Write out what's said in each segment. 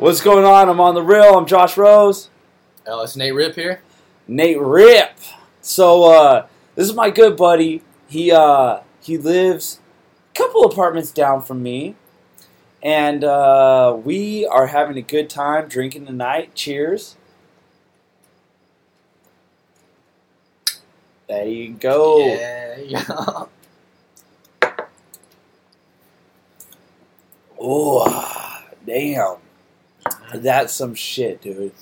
What's going on? I'm on the real. I'm Josh Rose. Oh, it's Nate Rip here. Nate Rip. So uh, this is my good buddy. He uh, he lives a couple apartments down from me, and uh, we are having a good time drinking tonight. Cheers. There you go. Yeah, yeah. Oh, damn. That's some shit, dude.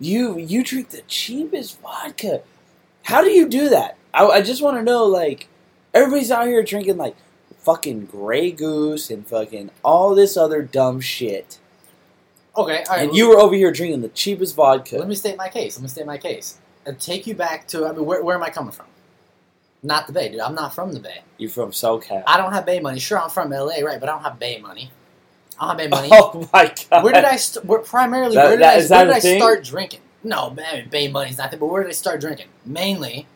You you drink the cheapest vodka. How do you do that? I, I just want to know, like, everybody's out here drinking like fucking Grey Goose and fucking all this other dumb shit, Okay, all right. and you were over here drinking the cheapest vodka. Let me state my case. Let me state my case. And take you back to. I mean, where, where am I coming from? Not the Bay, dude. I'm not from the Bay. You're from SoCal? I don't have Bay money. Sure, I'm from LA, right? But I don't have Bay money. I don't have Bay money. Oh my god! Where did I? St- where, primarily, That- where did that- I? is Where did I thing? start drinking? No, I mean, Bay money's not there. But where did I start drinking? Mainly,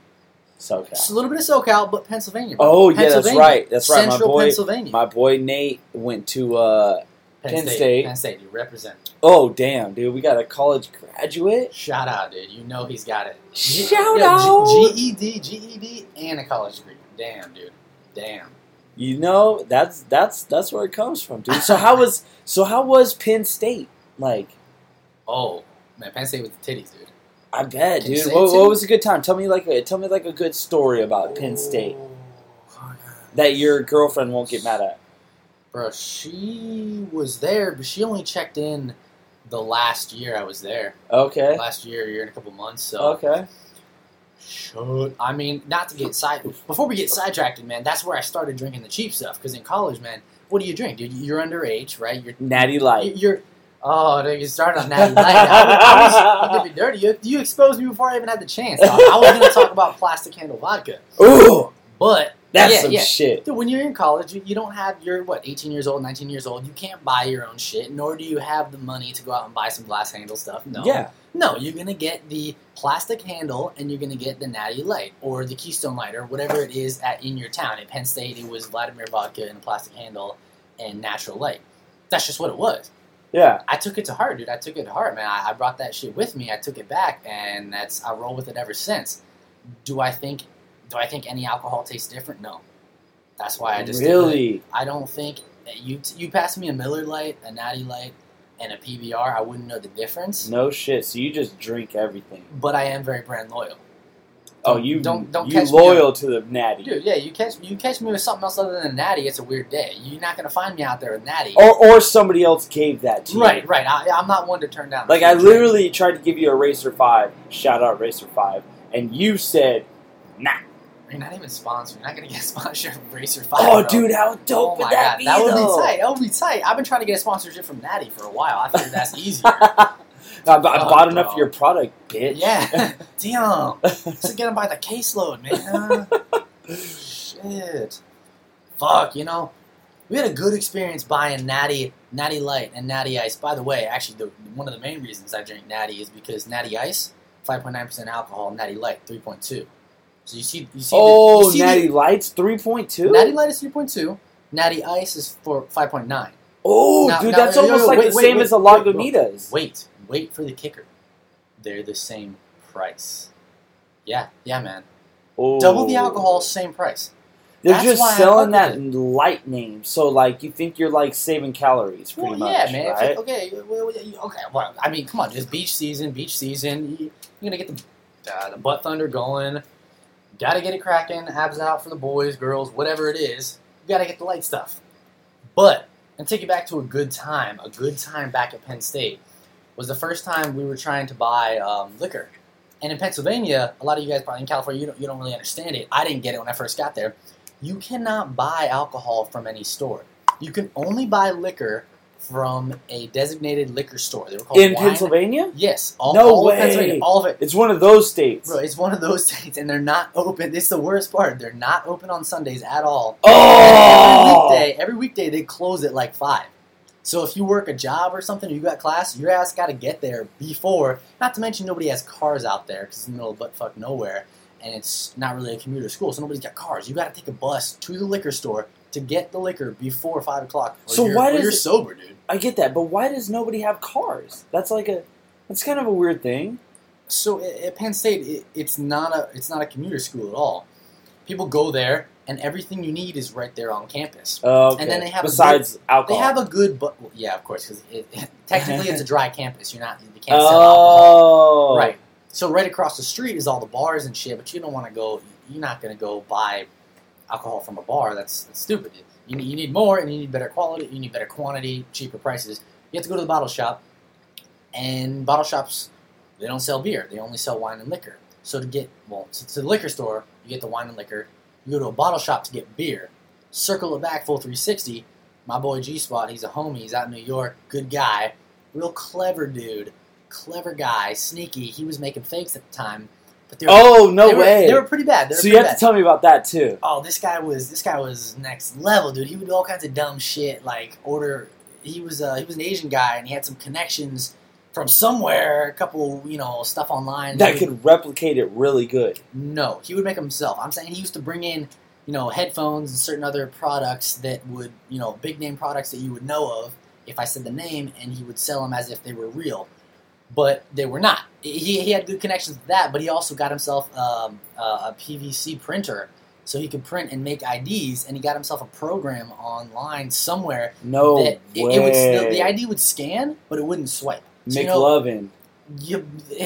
SoCal. it's a little bit of SoCal, but Pennsylvania. bro. Oh yeah, that's right. That's right. Central my boy, Pennsylvania. my boy Nate went to. uh Penn State. Penn State. You represent. Oh damn, dude, we got a college graduate. Shout out, dude. You know he's got it. Shout Yeah, out. G- GED, GED, and a college degree. Damn, dude. Damn. You know, that's that's that's where it comes from, dude. So how was so how was Penn State? Like, Oh, man, Penn State with the titties, dude. I bet, dude. What, what was a good time? Tell me like a tell me like a good story about Penn oh, State Oh, that your girlfriend won't get mad at. Bro, she was there, but she only checked in the last year I was there. Okay. Last year, year and a couple months. So, Okay. Shut. I mean, not to get side. Before we get sidetracked, man, that's where I started drinking the cheap stuff. Because in college, man, what do you drink, dude? You're underage, right? You're Natty Light. You're oh, dude, you started on Natty Light. I was, I was you dirty. You, you exposed me before I even had the chance. I was going to talk about plastic handle vodka, Ooh, but that's yeah, some yeah. shit. Dude, when you're in college, you, you don't have you're what 18 years old, 19 years old. You can't buy your own shit, nor do you have the money to go out and buy some glass handle stuff. No, Yeah. no, you're gonna get the plastic handle, and you're gonna get the Natty Light or the Keystone Light or whatever it is at in your town. At Penn State, it was Vladimir vodka and a plastic handle and natural light. That's just what it was. Yeah. I took it to heart, dude. I took it to heart, man. I, I brought that shit with me. I took it back, and that's I roll with it ever since. Do I think? Do I think any alcohol tastes different? No. That's why I just with really. I don't think you you pass me a Miller Lite, a Natty Light, and a PBR. I wouldn't know the difference. No shit. So you just drink everything. But I am very brand loyal. Oh, Don't- you don't- don't you catch me loyal to the Natty. Dude, yeah, you catch you catch me with something else other than a Natty, it's a weird day. You're not gonna find me out there with Natty. Or or somebody else gave that to you. right, right. I, I'm not one to turn down. Like I literally tried to give you a Racer Five, shout out Racer Five, and you said, "Nah." You're not even sponsored. You're not gonna get sponsored from Racer Five. Oh, bro. dude, how dope Oh would that god, be? that would though? be tight. That would be tight. I've been trying to get a sponsorship from Natty for a while. I figured that's easier. I, I bought Fuck, oh, enough of your product, bitch. yeah, damn. Just get them by the caseload, man. Shit. Fuck, you know, we had a good experience buying Natty, Natty Light, and Natty Ice. By the way, actually, the, one of the main reasons I drink Natty is because Natty Ice, five point nine percent alcohol, Natty Light, three point two. So you see, you see, the, oh, you see Natty the, Lights three point two. Natty Light is three point two. Natty Ice is for five point nine. Oh, Now- dude, now, that's yo, almost like wait, the wait, same wait, as wait. Lagunitas. Wait, wait for the kicker. They're the same price. Yeah, yeah, man. Oh. Double the alcohol, same price. They're That's just selling that light name, so like you think you're like saving calories, pretty well, much, yeah, man. Right? okay, okay. Well, I mean, come on, just beach season. Beach season. You, you're gonna get the uh, the butt thunder going. Got to get it cracking. Abs out for the boys, girls, whatever it is. You got to get the light stuff. But and take you back to a good time. A good time back at Penn State was the first time we were trying to buy um, liquor. And in Pennsylvania, a lot of you guys probably in California, you don't, you don't really understand it. I didn't get it when I first got there. You cannot buy alcohol from any store. You can only buy liquor from a designated liquor store. They were called In wine- Pennsylvania, Yes, all, No all way. of Pennsylvania, all of it. it's one of those states. Bro, it's one of those states, and they're not open. It's the worst part. They're not open on Sundays at all. Oh, Every weekday, every weekday they close at like five. So if you work a job or something, or you got class, your ass got to get there before. Not to mention nobody has cars out there because it's in the middle of butt fuck nowhere, and it's not really a commuter school, so nobody's got cars. You got to take a bus to the liquor store to get the liquor before five o'clock. So why does you're it- sober, dude? I get that, but why does nobody have cars? That's like a that's kind of a weird thing. So at Penn State, it, it's not a it's not a commuter school at all. People go there, and everything you need is right there on campus. Uh, okay. And then they have a besides They have a good, but well, yeah, of course, because it, technically it's a dry campus. You're not you can't sell alcohol. oh, Right. So right across the street is all the bars and shit, but you don't want to go. You're not going to go buy alcohol from a bar. That's, that's stupid. You need, you need more, and you need better quality. You need better quantity, cheaper prices. You have to go to the bottle shop, and bottle shops they don't sell beer. They only sell wine and liquor. So to get well, to, to the liquor store, you get the wine and liquor. You go to a bottle shop to get beer. Circle it back full 360. My boy G Spot, he's a homie. He's out in New York. Good guy, real clever dude clever guy, sneaky. He was making fakes at the time, but they were, Oh no they were, way! They were pretty bad. Were so you have bad. to tell me about that too. oh, this guy was this guy was next level, dude. He would do all kinds of dumb shit, like order. He was uh, he was an Asian guy, and he had some connections from somewhere. A couple, you know, stuff online. That could replicate it really good. no, he would make them himself. I'm saying he used to bring in, you know, headphones and certain other products that would, you know, big name products that you would know of if I said the name, and he would sell them as if they were real, but they were not. He, he had good connections with that, but he also got himself um, uh, a PVC printer so he could print and make IDs, and he got himself a program online somewhere No that it, way. it would still the ID would scan, but it wouldn't swipe. So, you know- McLovin. you,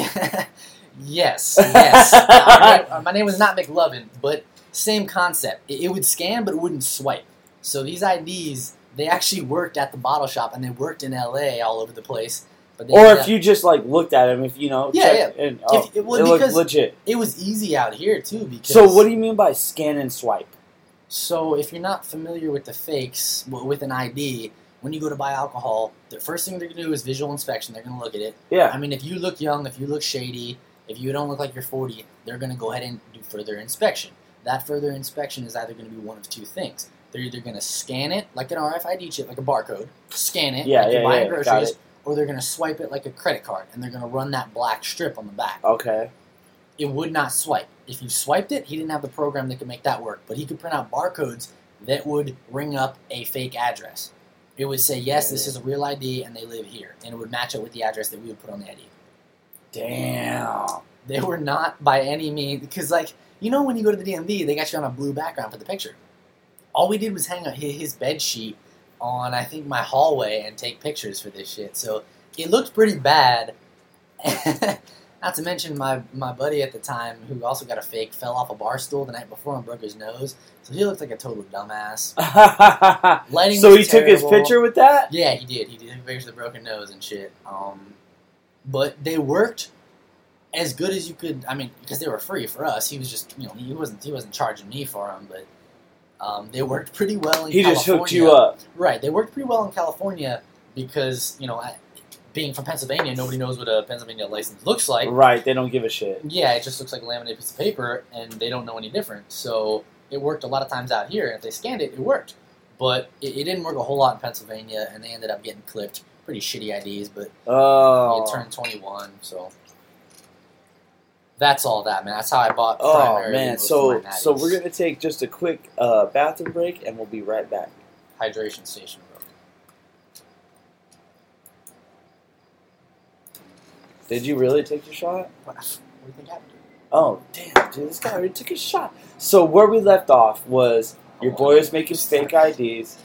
yes, yes. my, name, my name was not McLovin, but same concept. It, it would scan, but it wouldn't swipe. So these IDs, they actually worked at the bottle shop, and they worked in LA all over the place. Or if you just like looked at him, if you know, Yeah, check, And, oh, If- well, it looked legit. it was easy out here too. Because So what do you mean by scan and swipe? So if you're not familiar with the fakes with an ID, when you go to buy alcohol, the first thing they're gonna do is visual inspection. They're gonna look at it. Yeah. I mean, if you look young, if you look shady, if you don't look like you're 40, they're going to go ahead and do further inspection. That further inspection is either going to be one of two things. They're either going to scan it like an RFID chip, like a barcode, scan it Yeah, like yeah, you're buying yeah, groceries, it. Or they're going to swipe it like a credit card, and they're going to run that black strip on the back. Okay. It would not swipe. If you swiped it, he didn't have the program that could make that work, but he could print out barcodes that would ring up a fake address. It would say, yes, this is a real ID, and they live here, and it would match up with the address that we would put on the ID. Damn. They were not by any means because, like, you know, when you go to the DMV, they got you on a blue background for the picture. All we did was hang out his, his bed sheet on, I think, my hallway and take pictures for this shit. So it looked pretty bad. not to mention my my buddy at the time, who also got a fake, fell off a bar stool the night before and broke his nose. So he looked like a total dumbass. Lighting so he took his picture with that? Yeah, he did. He did pictures of the broken nose and shit. Um, but they worked as good as you could. I mean, because they were free for us. He was just, you know, he wasn't he wasn't charging me for them, but um, they worked pretty well in He California. just hooked you up. Right, they worked pretty well in California because you know, I, being from Pennsylvania, nobody knows what a Pennsylvania license looks like. right, they don't give a shit. Yeah, it just looks like a laminated piece of paper, and they don't know any different. So it worked a lot of times out here. If they scanned it, it worked. But it, it didn't work a whole lot in Pennsylvania, and they ended up getting clipped. Pretty shitty IDs, but Oh. it turned 21, so that's all that, man. That's how I bought. Oh man, so so we're gonna take just a quick uh, bathroom break and we'll be right back. hydration station, bro. Did you really take your shot? What, what do you think happened? Oh damn, dude, this guy already took his shot. So where we left off was your boy was making fake IDs,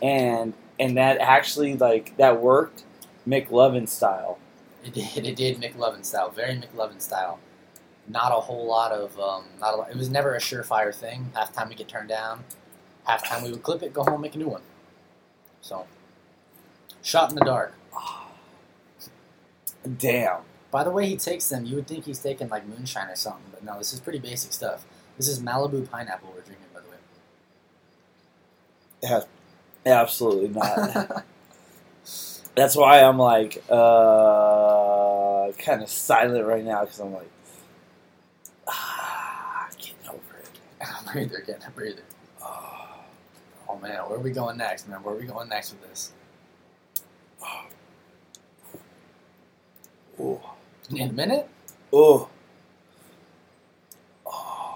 and and that actually like that worked, McLovin style. It did. It did McLovin style, very McLovin style. Not a whole lot of, um, not a lot. It was never a surefire thing. Half time we get turned down. Half time we would clip it, go home, make a new one. So, shot in the dark. Damn. By the way, he takes them. You would think he's taking like moonshine or something, but no. This is pretty basic stuff. This is Malibu pineapple we're drinking, by the way. Absolutely not. That's why I'm like uh, kind of silent right now because I'm like, ah, getting over it. breather, getting a breather. Oh, Oh man, where are we going next, man? Where are we going next with this? oh, In a minute? oh.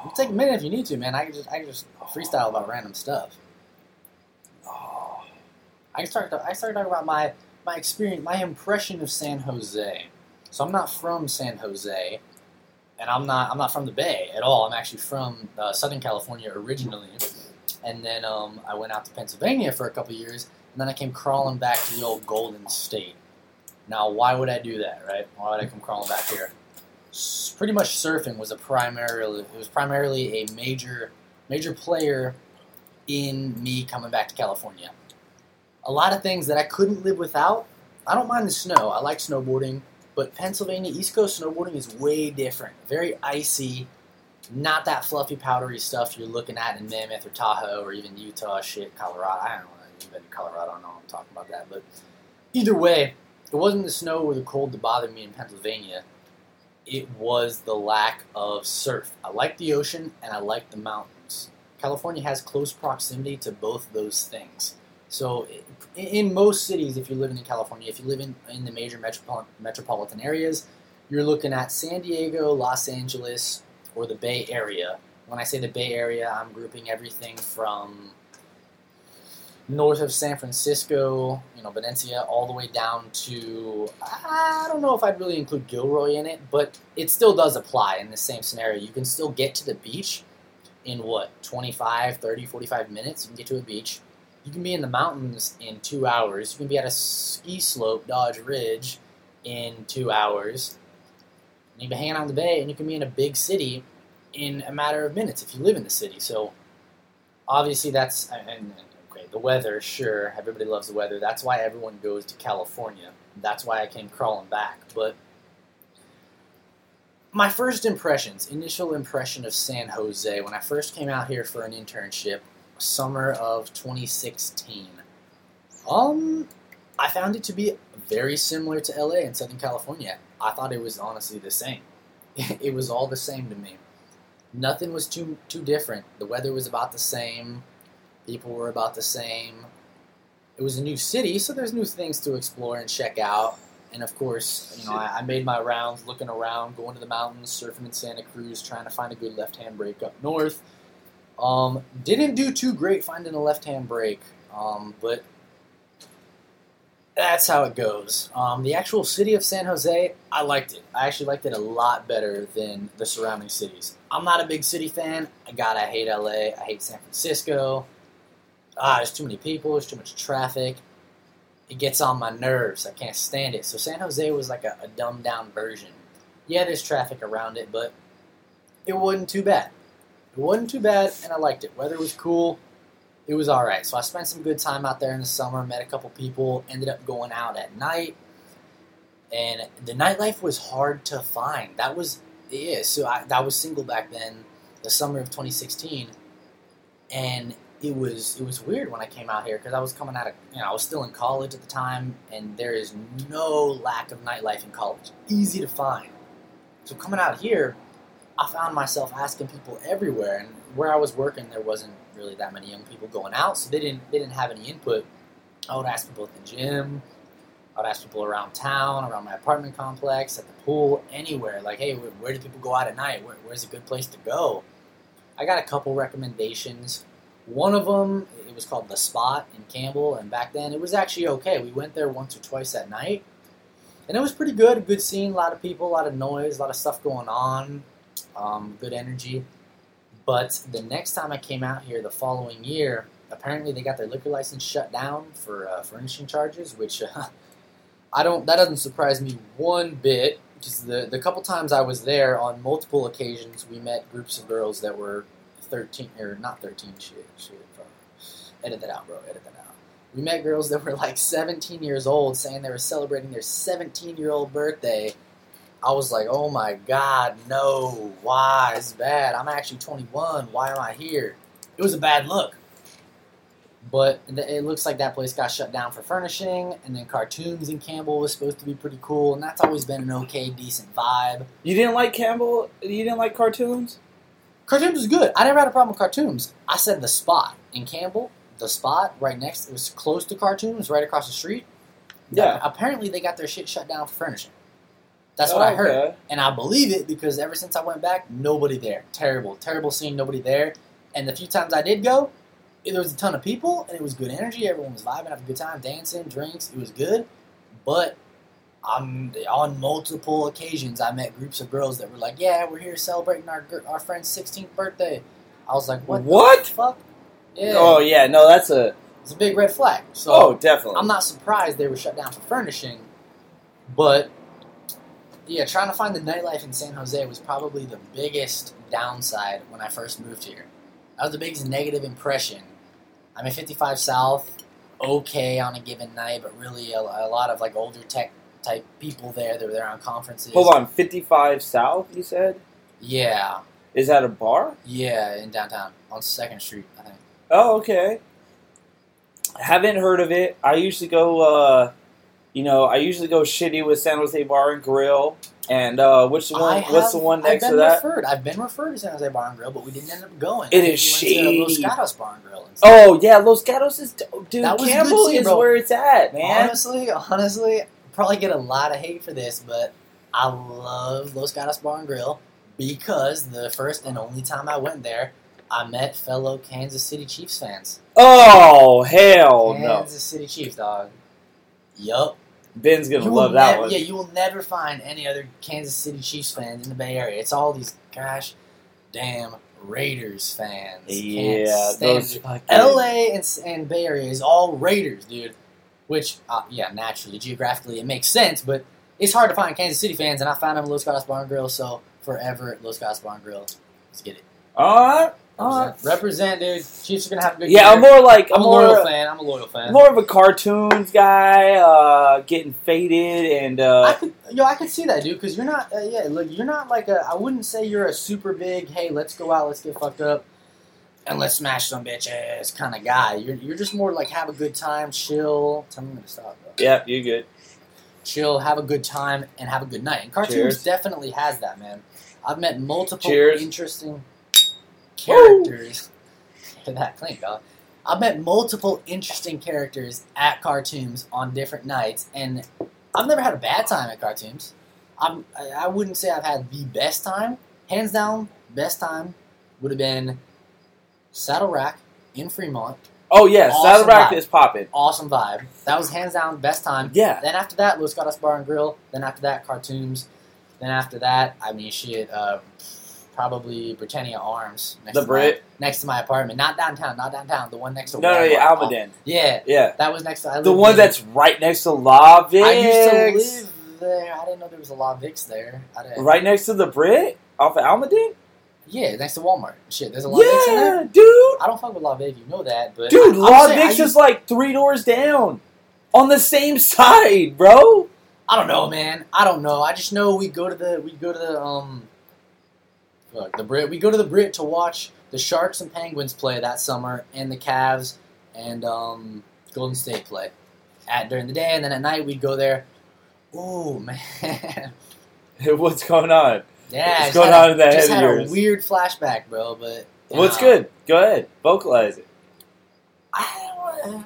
You take a minute if you need to, man. I can just I can just freestyle about random stuff. Oh. I started. I started talking about my my experience, my impression of San Jose. So I'm not from San Jose, and I'm not I'm not from the Bay at all. I'm actually from uh, Southern California originally, and then um, I went out to Pennsylvania for a couple years, and then I came crawling back to the old Golden State. Now, why would I do that, right? Why would I come crawling back here? S- Pretty much surfing was a primarily it was primarily a major major player in me coming back to California. A lot of things that I couldn't live without. I don't mind the snow. I like snowboarding, but Pennsylvania East Coast snowboarding is way different. Very icy, not that fluffy, powdery stuff you're looking at in Mammoth or Tahoe or even Utah, shit, Colorado. I don't know anybody in Colorado. I don't know. I'm talking about that, but either way, it wasn't the snow or the cold that bothered me in Pennsylvania. It was the lack of surf. I like the ocean and I like the mountains. California has close proximity to both those things. So, in most cities, if you're living in California, if you live in, in the major metropol- metropolitan areas, you're looking at San Diego, Los Angeles, or the Bay Area. When I say the Bay Area, I'm grouping everything from north of San Francisco, you know, Valencia, all the way down to I don't know if I'd really include Gilroy in it, but it still does apply in the same scenario. You can still get to the beach in what 25, 30, 45 minutes. You can get to a beach. You can be in the mountains in two hours. You can be at a ski slope, Dodge Ridge, in two hours. You can be hanging in the bay, and you can be in a big city in a matter of minutes if you live in the city. So obviously that's and okay, the weather, sure, everybody loves the weather. That's why everyone goes to California. That's why I came crawling back. But my first impressions, initial impression of San Jose when I first came out here for an internship, summer of 2016. Um, I found it to be very similar to LA in Southern California. I thought it was honestly the same. It was all the same to me. Nothing was too too different. The weather was about the same. People were about the same. It was a new city, so there's new things to explore and check out. And of course, you know, I, I made my rounds, looking around, going to the mountains, surfing in Santa Cruz, trying to find a good left-hand break up north. Um, didn't do too great finding a left-hand break, um, but that's how it goes. Um, the actual city of San Jose, I liked it. I actually liked it a lot better than the surrounding cities. I'm not a big city fan. I hate LA. I hate San Francisco. Ah, there's too many people. There's too much traffic. It gets on my nerves. I can't stand it. So San Jose was like a, a dumbed down version. Yeah, there's traffic around it, but it wasn't too bad. It wasn't too bad, and I liked it. Weather was cool. It was all right. So I spent some good time out there in the summer. Met a couple people. Ended up going out at night, and the nightlife was hard to find. That was yeah. So I, I was single back then, the summer of 2016, and it was it was weird when I came out here because I was coming out of you know I was still in college at the time, and there is no lack of nightlife in college. Easy to find. So coming out here, I found myself asking people everywhere, and where I was working, there wasn't really that many young people going out, so they didn't they didn't have any input. I would ask people at the gym. I would ask people around town, around my apartment complex, at the pool, anywhere. Like, hey, where, where do people go out at night? Where, where's a good place to go? I got a couple recommendations. One of them, it was called The Spot in Campbell, and back then it was actually okay. We went there once or twice at night, and it was pretty good. A good scene, a lot of people, a lot of noise, a lot of stuff going on, um, good energy. But the next time I came out here the following year, apparently they got their liquor license shut down for uh, furnishing charges, which uh, I don't. That doesn't surprise me one bit. Because the the couple times I was there, on multiple occasions, we met groups of girls that were thirteen or not thirteen. Shit, shit. fuck. Edit that out, bro. Edit that out. We met girls that were like 17 years old, saying they were celebrating their 17 year old birthday. I was like, oh my god, no, why? It's bad. I'm actually 21. Why am I here? It was a bad look. But it looks like that place got shut down for furnishing, and then Khartoum's in Campbell was supposed to be pretty cool, and that's always been an okay, decent vibe. You didn't like Campbell? You didn't like Khartoum's? Khartoum's is good. I never had a problem with Khartoum's. I said the spot in Campbell, the spot right next, it was close to Khartoum's, right across the street. Yeah. Apparently, they got their shit shut down for furnishing. That's what I heard. Okay. And I believe it because ever since I went back, nobody there. Terrible, terrible scene, nobody there. And the few times I did go, there was a ton of people and it was good energy. Everyone was vibing, having a good time, dancing, drinks. It was good, but um, on multiple occasions, I met groups of girls that were like, "Yeah, we're here celebrating our our friend's 16th birthday." I was like, "What? the What? fuck?" Yeah, Oh yeah, no, that's a it's a big red flag. So oh definitely. I'm not surprised they were shut down for furnishing, but yeah, trying to find the nightlife in San Jose was probably the biggest downside when I first moved here. That was the biggest negative impression. I'm in 55 South, okay on a given night, but really a, a lot of like older tech type people there. They were there on conferences. Hold on, 55 South. You said Yeah, is that a bar? yeah, in downtown on Second Street, I think. Oh okay. Haven't heard of it. I usually go. uh You know, I usually go shitty with San Jose Bar and Grill. And uh which one? What's the one next I've to been that? referred. I've been referred to San Jose Bar and Grill, but we didn't end up going. It is to Los shady. Gatos Bar and Grill. instead. Oh yeah, Los Gatos is dude. Was Campbell too, is bro. where it's at, man. Honestly, honestly, probably get a lot of hate for this, but I love Los Gatos Bar and Grill because the first and only time I went there, I met fellow Kansas City Chiefs fans. Oh hell no! Kansas City Chiefs, dog. Yup. Ben's gonna love that never, one. Yeah, you will never find any other Kansas City Chiefs fans in the Bay Area. It's all these gosh damn Raiders fans. Yeah, those LA and, and Bay Area is all Raiders, dude. Which, uh, yeah, naturally, geographically, it makes sense, but it's hard to find Kansas City fans, and I found them at Los Gatos Barn Grill, so forever at Los Gatos Bar and Grill. Let's get it. All right, all Represent, dude. Chiefs are gonna have a good Yeah, I'm more like I'm I'm a loyal fan. I'm a loyal fan. more of a Khartoum's guy, uh, getting faded and I uh, could, yo, I could see that, dude, because you're not, uh, yeah, look, you're not like a. I wouldn't say you're a super big, hey, let's go out, let's get fucked up, and let's smash some bitches kind of guy. You're, you're just more like have a good time, chill. Tell me when to stop, bro. yeah, you're good. Chill, have a good time, and have a good night. And Khartoum's Cheers. definitely has that, man. I've met multiple Cheers. interesting characters. That clink, dog. I've met multiple interesting characters at Khartoum's on different nights, and I've never had a bad time at Khartoum's. I'm, I I wouldn't say I've had the best time. Hands down, best time would have been Saddle Rack in Fremont. Oh yeah, Awesome Saddle Rack vibe. is popping. Awesome vibe. That was hands down best time. Yeah, Then after that, Los Gatos Bar and Grill. Then after that, Khartoum's. Then after that, I mean, shit, uh, probably Britannia Arms. Next the to Brit. My, next to my apartment. Not downtown, not downtown. The one next to No, no, yeah, Almaden. Yeah, Yeah, that was next to. I the one in- that's right next to La Vic's. I used to live there. I didn't know there was a La Vic's there. Right next to the Brit off of Almaden. Yeah, next to Walmart. Shit, there's a La Vic's in there. Dude. I don't fuck with La Vic's, you know that, but Dude, I, La I'm saying I Vix used- is like three doors down, on the same side, bro. I don't know, man. I don't know. I just know we go to the we go to the um fuck, the Brit. We go to the Brit to watch the Sharks and Penguins play that summer, and the Cavs and um Golden State play at during the day, and then at night we'd go there. Ooh man, What's going on? yeah. What's going had a- in that Just head had of a weird flashback, bro. But What's know, good? Go ahead, vocalize it. I don't wanna-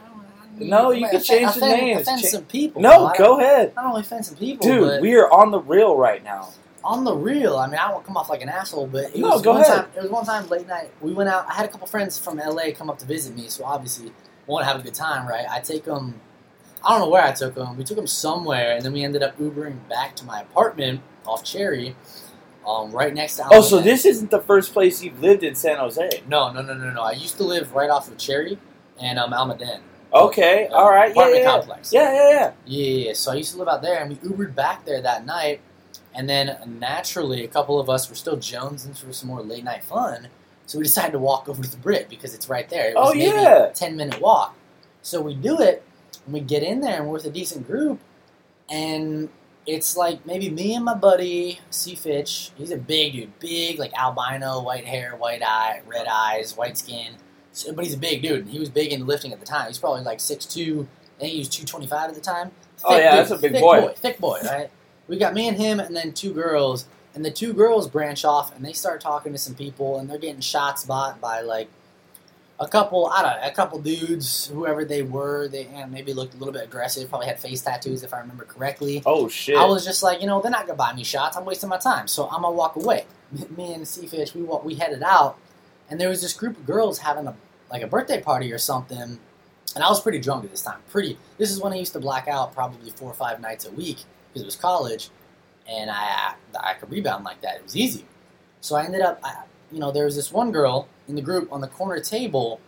I don't No, you can offend- change the offend- names. Offend some people. No, bro. Go ahead, I don't want to offend some people, dude. We are on the real right now. On the real, I mean, I to come off like an asshole, but it No, was go one ahead. time. It was one time late night. We went out. I had a couple friends from LA come up to visit me, so obviously want to have a good time, right? I take them. I don't know where I took them. We took them somewhere, and then we ended up Ubering back to my apartment off Cherry, um, right next to. Oh, so this isn't the first place you've lived in San Jose. No, no, no, no, no. I used to live right off of Cherry and um, Almaden. Okay, uh, all right, apartment yeah, yeah, complex. yeah, yeah, yeah. Yeah, yeah, yeah. So I used to live out there, and we Ubered back there that night. And then naturally, a couple of us were still jonesing for some more late night fun. So we decided to walk over to the Brit because it's right there. It was Oh, maybe yeah. a 10 minute walk. So we do it, and we get in there, and we're with a decent group. And it's like maybe me and my buddy, C. Fitch. He's a big dude, big, like albino, white hair, white eye, red eyes, white skin. So, but he's a big dude. and He was big into lifting at the time. He's probably like 6'2. I think he was 225 at the time. Oh, yeah, that's a big thick boy. Thick boy, right? We got me and him, and then two girls. And the two girls branch off, and they start talking to some people, and they're getting shots bought by like a couple. I don't know, a couple dudes, whoever they were. They eh, maybe looked a little bit aggressive. Probably had face tattoos, if I remember correctly. Oh shit. I was just like, you know, they're not gonna buy me shots. I'm wasting my time, so I'm gonna walk away. Me and Seafish, we we headed out, and there was this group of girls having a like a birthday party or something, and I was pretty drunk at this time. Pretty. This is when I used to black out probably four or five nights a week because it was college, and I I could rebound like that. It was easy. So I ended up, I, you know, there was this one girl in the group on the corner table,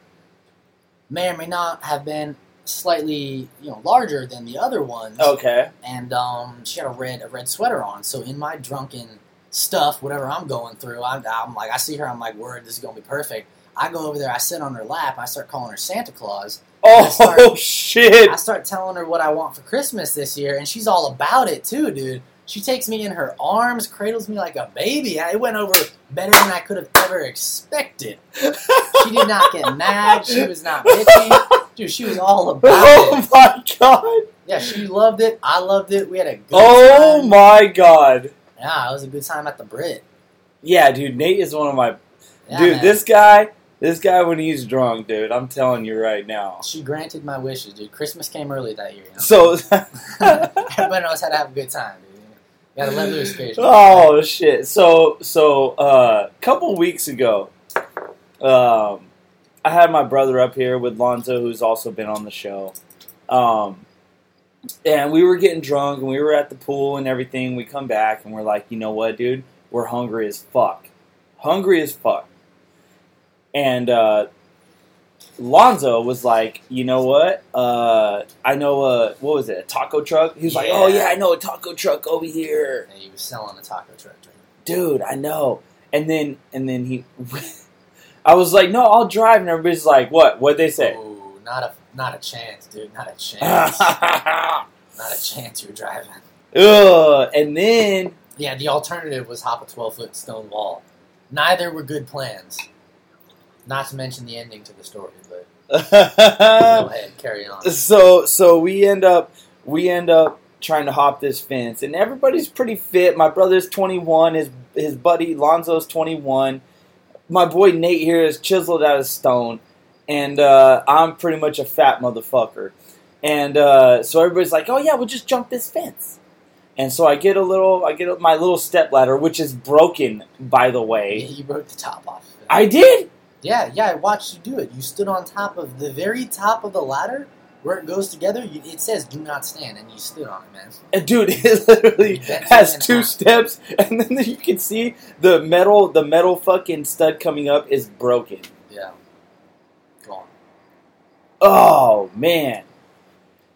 may or may not have been slightly, you know, larger than the other ones Okay. and um, she had a red a red sweater on. So in my drunken stuff, whatever I'm going through, I'm, I'm like, I see her, I'm like, word, this is gonna be perfect. I go over there, I sit on her lap, I start calling her Santa Claus. Oh start- shit! I start telling her what I want for Christmas this year, and she's all about it too, dude. She takes me in her arms, cradles me like a baby. I- It went over better than I could have ever expected. She did not get mad. She was not bitchy. Dude, she was all about Oh it. Oh my god! Yeah, she loved it. I loved it. We had a good Oh time. my god! Yeah, it was a good time at the Brit. Yeah, dude, Nate is one of my Yeah, dude. man. This guy, this guy when he's drunk, dude. I'm telling you right now. She granted my wishes, dude. Christmas came early that year. You know? So, Everybody knows how to have a good time, dude. You gotta let loose occasionally. oh shit. So, so uh, a couple weeks ago, um, I had my brother up here with Lonzo, who's also been on the show. Um, and we were getting drunk, and we were at the pool and everything. We come back, and we're like, you know what, dude? We're hungry as fuck. Hungry as fuck. And uh, Lonzo was like, you know what? Uh, I know a what was it? A taco truck. He was like, oh Yeah. yeah, I know a taco truck over here, And he was selling a taco truck. Dude. dude. I know. And then and then he, I was like, no, I'll drive. And everybody's like, what? What'd they say? Not a not a chance, dude. Not a chance. Not a chance. You're driving. Ugh. And then Yeah, the alternative was hop a 12 foot stone wall. Neither were good plans. Not to mention the ending to the story, but go ahead, carry on. so so we end up we end up trying to hop this fence and everybody's pretty fit. My brother's 21 his his buddy lonzo's 21 my boy nate here is chiseled out of stone and uh, i'm pretty much a fat motherfucker. And uh, so everybody's like oh yeah we'll just jump this fence. And so i get a little i get my little step ladder which is broken by the way. You broke the top off. i did Yeah, yeah, I watched you do it. You stood on top of the very top of the ladder where it goes together. You, it says "Do not stand," and you stood on it, man. And dude, it literally has two half. steps, and then you can see the metal, the metal fucking stud coming up is broken. Yeah. Go on. Oh man!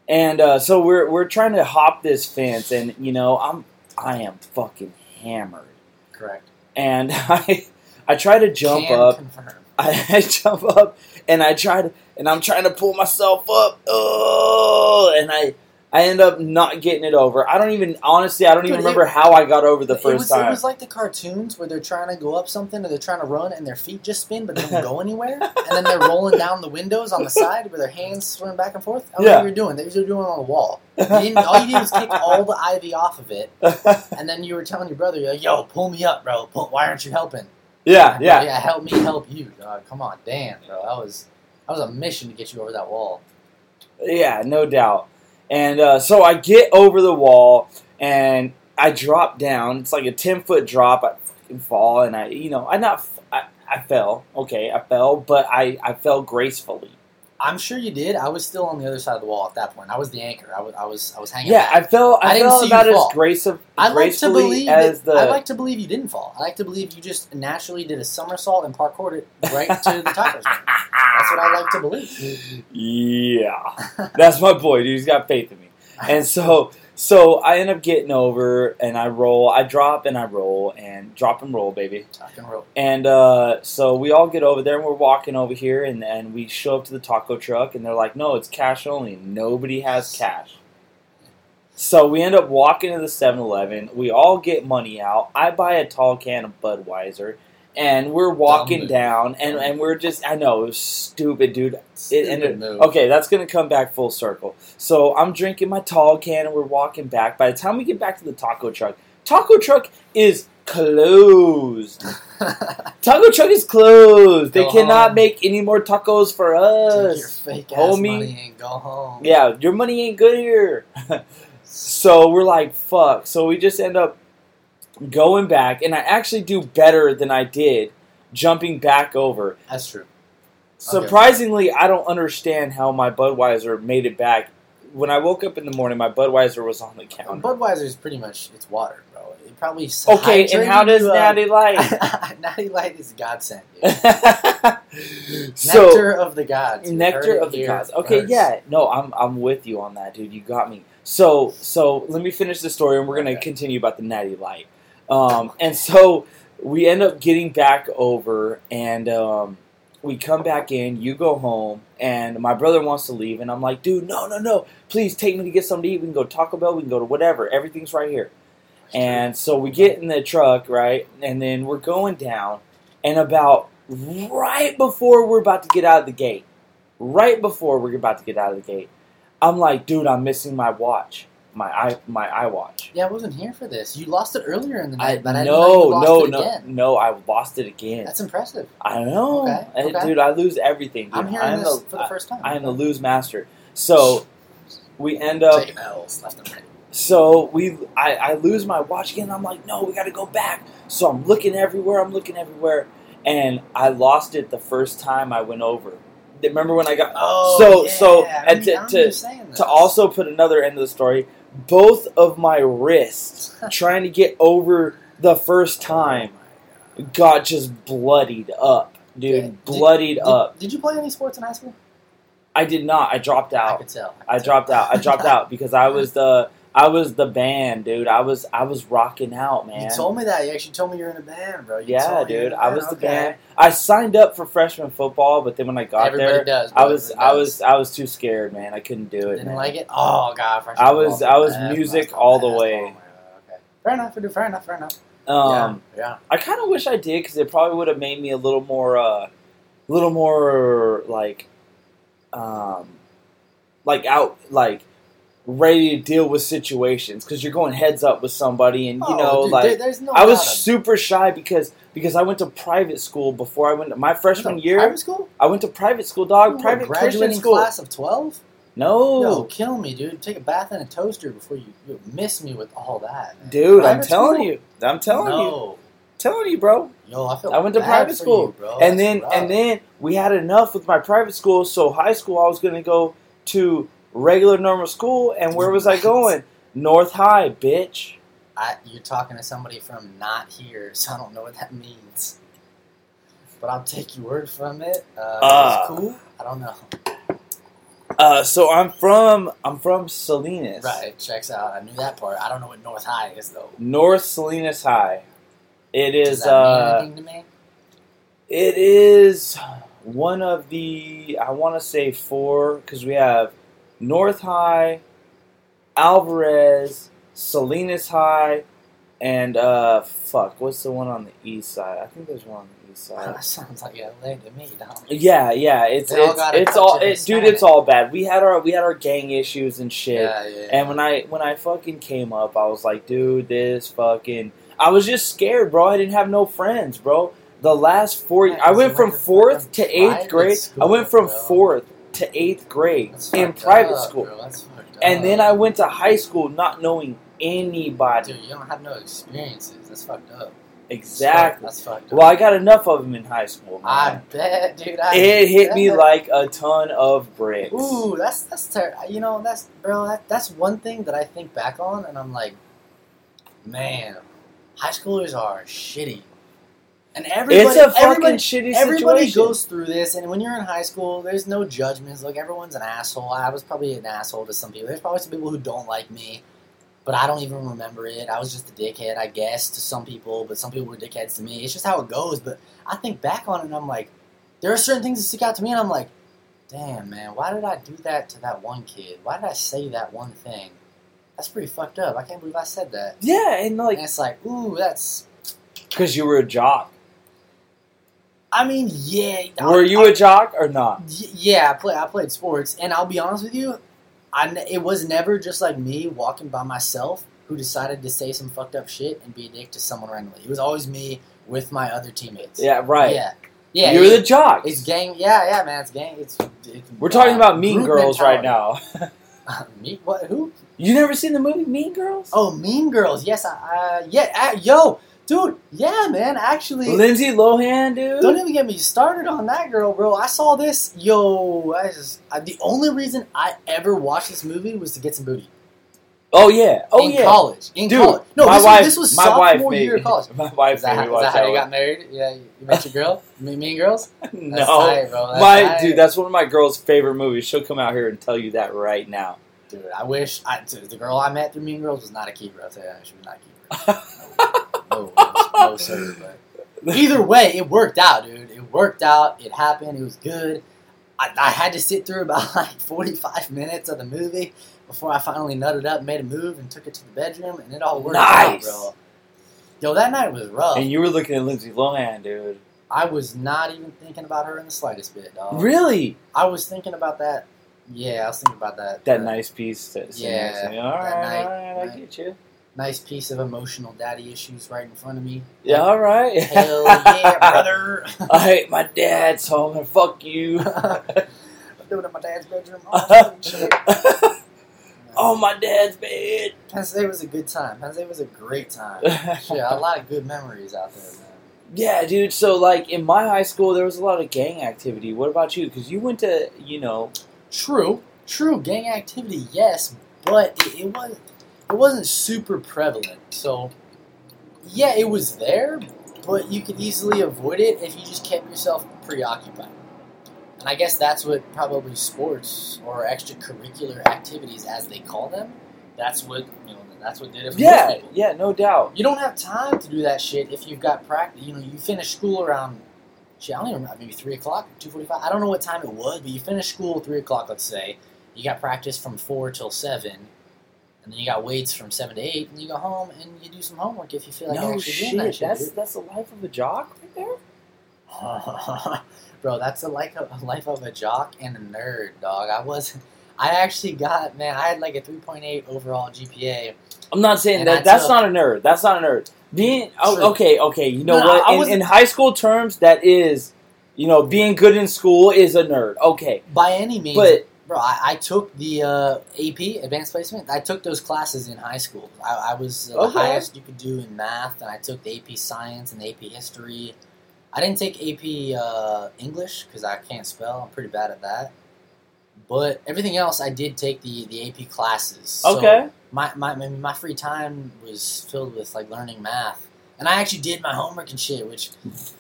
And uh, so we're we're trying to hop this fence, and you know I'm I am fucking hammered, Correct. and I I try to jump Can up, Confirm. I, I jump up, and I try to, and I'm trying to pull myself up, oh, and I. I end up not getting it over. I don't even honestly. I don't even it- remember how I got over the first was, time. It was like the cartoons where they're trying to go up something or they're trying to run and their feet just spin but they don't go anywhere. And then they're rolling down the windows on the side with their hands swinging back and forth. That's Yeah. what you were doing. They were doing it on the wall. You didn't, all you did was kick all the ivy off of it. And then you were telling your brother, you're like, yo, pull me up, bro. Pull, why aren't you helping? Yeah, yeah. yeah, help me help you, dog. Come on, damn, bro. That was that was a mission to get you over that wall. Yeah, no doubt. And uh, so I get over the wall and I drop down. It's like a ten foot drop. I fucking fall, and I, you know, I not, I, I fell. Okay, I fell, but I, I fell gracefully. I'm sure you did. I was still on the other side of the wall at that point. I was the anchor. I was I was I was hanging. Yeah, I back. fell. I, I didn't you about as fall. grace of, I like to believe as that, the. I like to believe you didn't fall. I like to believe you just naturally did a somersault and parkoured it right to the top. That's what I like to believe. yeah, that's my boy. Dude, he's got faith in me. and so so I end up getting over and I roll, I drop and I roll and drop and roll, baby. Tuck and roll. And uh, so we all get over there and we're walking over here and, and we show up to the taco truck and they're like, no, it's cash only. Nobody has cash. So we end up walking to the 7 Eleven. We all get money out. I buy a tall can of Budweiser and we're walking down and, and we're just, I know, it was stupid, dude. It Stupid ended, move. okay, that's to come back full circle. So I'm drinking my tall can and we're walking back. By the time we get back to the taco truck, taco truck is closed. Taco truck is closed. They cannot home. make any more tacos for Take your us. fake ass homie. go home. Yeah, your money ain't good here. so we're like, fuck. So we just end up going back, and I actually do better than I did jumping back over. That's true. Surprisingly, I don't understand how my Budweiser made it back. When I woke up in the morning, my Budweiser was on the counter. Budweiser is pretty much it's water, bro. It probably Okay, and how does you up. Natty Light? Natty Light is godsend. Dude. so nectar of the gods. You nectar of the gods. Okay, first. yeah, no, I'm I'm with you on that, dude. You got me. So so let me finish the story, and we're gonna Okay. continue about the Natty Light. Um, and so we end up getting back over, and um, we come back in. You go home, and my brother wants to leave, and I'm like, dude, no, no, no, please take me to get something to eat. We can go to Taco Bell. We can go to whatever. Everything's right here. And so we get in the truck, right? And then we're going down. And about right before we're about to get out of the gate, right before we're about to get out of the gate, I'm like, dude, I'm missing my watch. My eye my iWatch. Yeah, I wasn't here for this. You lost it earlier in the I night, but I didn't know you no, no, it no, again. no, I lost it again. That's impressive. I know. Okay, okay. Dude, I lose everything, dude. I'm hearing am this the, for the first time. I am the lose master. So we end up taking L's left and right. So we, I, I lose my watch again. I'm like, no, we got to go back. So I'm looking everywhere. I'm looking everywhere, and I lost it the first time I went over. Remember when I got? Oh, so yeah. so I and to, I to, to also put another end of the story, both of my wrists trying to get over the first time got just bloodied up, dude, Yeah. Did- bloodied did, up. Did you play any sports in high school? I did not. I dropped I out. could tell. I could dropped tell. out. I dropped out because I was the I was the band, dude. I was I was rocking out, man. You told me that. You actually told me you're in a band, bro. You yeah, told me you're in dude. I was the band. I signed up for freshman football, but then when I got Everybody there, does. I was Everybody I was I was too scared, man. I couldn't do it. Didn't man. like it. Oh god, freshman I was-. I was That's music basketball, all the way. Oh okay. Fair enough. dude, Fair enough. Fair enough. Um, yeah. I kind of wish I did because it probably would have made me a little more, uh, little more like, um, like out, like ready to deal with situations because you're going heads up with somebody, and you Oh, know, dude, like there- there's no. I was of- super shy because because I went to private school before I went to my freshman year. Private school. I went to private school, dog. Private Christian graduating school. class of twelve. No, no kill me, dude. Take a bath in a toaster before you, you miss me with all that, man. dude, I'm telling school? you, I'm telling you, telling you, bro. Yo, I, feel I went to private school. you, bro. and then rough. and then we had enough with my private school. So high school, I was going to go to regular normal school, and where was I going? North High, bitch. I, you're talking to somebody from not here, so I don't know what that means. But I'll take your word from it. Uh, it's cool. I don't know. Uh, so I'm from I'm from Salinas, Right, checks out. I knew that part. I don't know what North High is though. North Salinas High. It Does is that mean uh, anything to me? it is one of the I want to say four because we have North High, Alvarez, Salinas High, and uh, fuck, what's the one on the east side? I think there's one on the east side. that sounds like LA to me, don't Yeah, yeah, it's They all it's, got a it's all it, dude. It's all bad. We had our we had our gang issues and shit. Yeah, yeah. And when I when I fucking came up, I was like, dude, this fucking. I was just scared, bro. I didn't have no friends, bro. The last four, Yeah, I went from fourth to eighth grade. I went from bro. fourth to eighth grade That's in private up, school, bro. And then. I went to high school not knowing anybody. Dude, you don't have no experiences. That's fucked up. Exactly. That's fucked up. Well, I got enough of them in high school. I bet, dude. I It hit me like a ton of bricks. Ooh, that's that's ter- you know that's bro. That, that's one thing that I think back on, and I'm like, man, high schoolers are shitty, and everybody, it's a fucking everybody, shitty everybody situation. goes through this. And when you're in high school, there's no judgments. Like everyone's an asshole. I was probably an asshole to some people. There's probably some people who don't like me, but I don't even remember it. I was just a dickhead, I guess, to some people. But some people were dickheads to me. It's just how it goes. But I think back on it, and I'm like, there are certain things that stick out to me, and I'm like damn man, why did I do that to that one kid? Why did I say that one thing? That's pretty fucked up. I can't believe I said that. yeah, and like and it's like, ooh, that's. because you were a jock. I mean, yeah. Were I- you I- a jock or not? Y- Yeah, I play. I played sports, and I'll be honest with you, I it was never just like me walking by myself who decided to say some fucked up shit and be a dick to someone randomly. It was always me with my other teammates. Yeah, right. Yeah. Yeah. You're the jock. It's gang. Yeah, yeah, man. It's gang. It's. it's We're talking uh, about Mean Girls right mentality. now. Me? What? Who? You never seen the movie Mean Girls? Oh, Mean Girls. Yes, I. Uh, yeah. Uh, yo, Dude, yeah, man. Actually, Lindsay Lohan, dude. Don't even get me started on that girl, bro. I saw this. Yo, I just, I, the only reason I ever watched this movie was to get some booty. oh yeah, oh in yeah, college. In dude. college. No, my this, wife, was, this was my sophomore wife year of college. My wife Is that, made how, me is that how that you one. got married? Yeah, you met your girl? Me, mean girls? That's no, tight, bro. That's my tight. dude, that's one of my girl's favorite movies. She'll come out here and tell you that right now. Dude, I wish I, the girl I met through Mean Girls was not a keeper. I'll tell you. She was not a keeper. No, no, no sir. But either way, it worked out, dude. It worked out. It happened. It was good. I, I had to sit through about like 45 minutes of the movie before I finally nutted up, made a move, and took it to the bedroom, and it all worked Nice. out, bro. Yo, that night was rough. and you were looking at Lindsay Lohan, dude. I was not even thinking about her in the slightest bit, dog. Really? I was thinking about that. Yeah, I was thinking about that. That uh, nice piece. That Yeah, All right, night, all right, I get you. Nice piece of emotional daddy issues right in front of me. Yeah, all right. Hell yeah, brother. I hate my dad's home and fuck you. I'm doing it in my dad's bedroom. Oh, oh, my dad's bed. State was a good time. State was a great time. Shit, a lot of good memories out there, man. yeah, dude. So, like, in my high school, there was a lot of gang activity. What about you? Because you went to, you know, True, true. Gang activity, yes, but it, it was it wasn't super prevalent. So, yeah, it was there, but you could easily avoid it if you just kept yourself preoccupied. And I guess that's what probably sports or extracurricular activities, as they call them, that's what you know. That's what did it for yeah, yeah, no doubt. You don't have time to do that shit if you've got practice. You know, you finish school around, shit, I don't even remember, maybe 3 o'clock, 2.45. I don't know what time it was, but you finish school 3 o'clock, let's say. You got practice from 4 till 7. And then you got weights from 7 to 8. And you go home and you do some homework if you feel like no actually shit. doing that shit. that's dude. that's the life of a jock right there. Bro, that's a life of, a life of a jock and a nerd, dog. I wasn't. I actually got man. I had like a 3.8 overall GPA. I'm not saying that. I That's took- not a nerd. That's not a nerd. Being oh, okay, okay. You know No, I what? In, in high school terms, that is, you know, being good in school is a nerd. Okay, By any means, but Bro, I, I took the uh, AP Advanced Placement. I took those classes in high school. I, I was uh, the highest you could do in math, and I took the AP Science and the AP History. I didn't take AP uh, English because I can't spell. I'm pretty bad at that. But everything else, I did take the, the AP classes. So okay. my, my my free time was filled with like learning math, and I actually did my homework and shit. Which,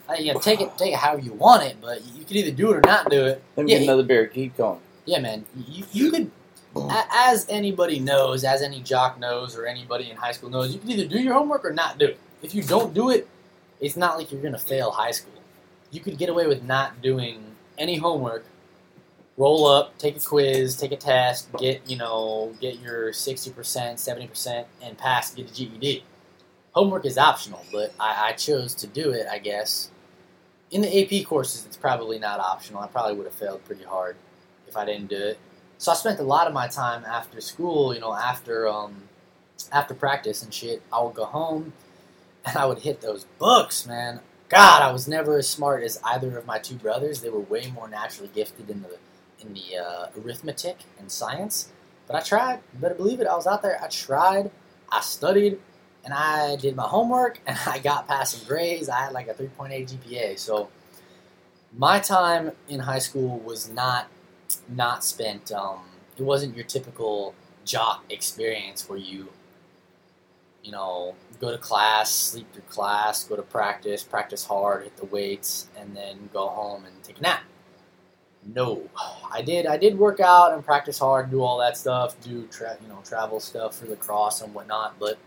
I, you know, take it take it however you want it, but you could either do it or not do it. Let me Yeah, get another beer. Keep going. Yeah, man. You, you could, a- as anybody knows, as any jock knows, or anybody in high school knows, you can either do your homework or not do it. If you don't do it, it's not like you're to fail high school. You could get away with not doing any homework, roll up, take a quiz, take a test, get, you know, get your 60%, 70%, and pass, get a GED. Homework is optional, but I, I chose to do it, I guess. In the AP courses, it's probably not optional. I probably would have failed pretty hard if I didn't do it. So I spent a lot of my time after school, you know, after um, after practice and shit. I would go home and I would hit those books, man. God, I was never as smart as either of my two brothers. They were way more naturally gifted in the in the uh, arithmetic and science. But I tried. You better believe it. I was out there. I tried. I studied, and I did my homework, and I got passing grades. I had like a 3.8 GPA. So my time in high school was not not spent. Um, it wasn't your typical jock experience where you, you know, go to class, sleep through class, go to practice, practice hard, hit the weights, and then go home and take a nap. No, I did. I did work out and practice hard, do all that stuff, do tra- you know travel stuff for the cross and whatnot. But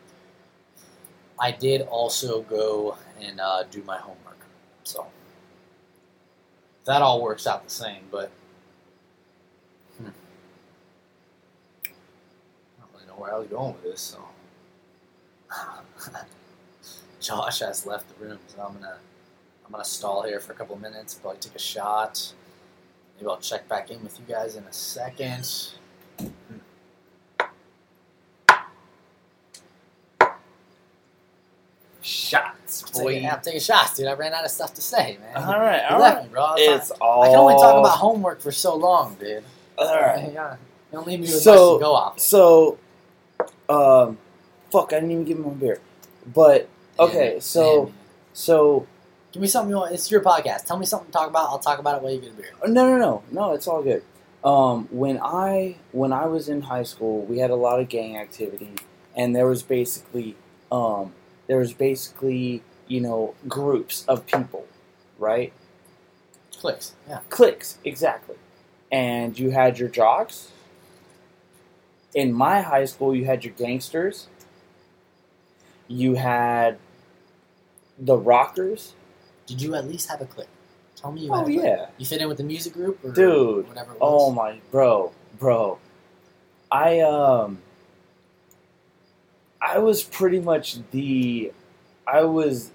I did also go and uh, do my homework. So that all works out the same. But hmm. I don't really know where I was going with this. So Josh has left the room, so I'm gonna I'm gonna stall here for a couple minutes. Probably take a shot. Maybe I'll check back in with you guys in a second. Shots, I'm taking, I'm taking shots, dude. I ran out of stuff to say, man. All right, You all left right. me, bro. I, was It's like- all. I can only talk about homework for so long, dude. All right. Yeah. You don't leave me with So- much to go off. So, um, fuck, I didn't even give him one beer. But Okay, so-. So give me something you want. It's your podcast. Tell me something to talk about. I'll talk about it while you get a beer. no, no, no, no. It's all good. Um, when I when I was in high school, we had a lot of gang activity, and there was basically um, there was basically you know groups of people, right? Clicks. Yeah. Clicks. exactly and you had your jocks in my high school you had your gangsters you had the rockers Did you at least have a clique? Tell me you oh yeah You fit in with the music group, or Dude. whatever. It oh my bro bro i um i was pretty much the i was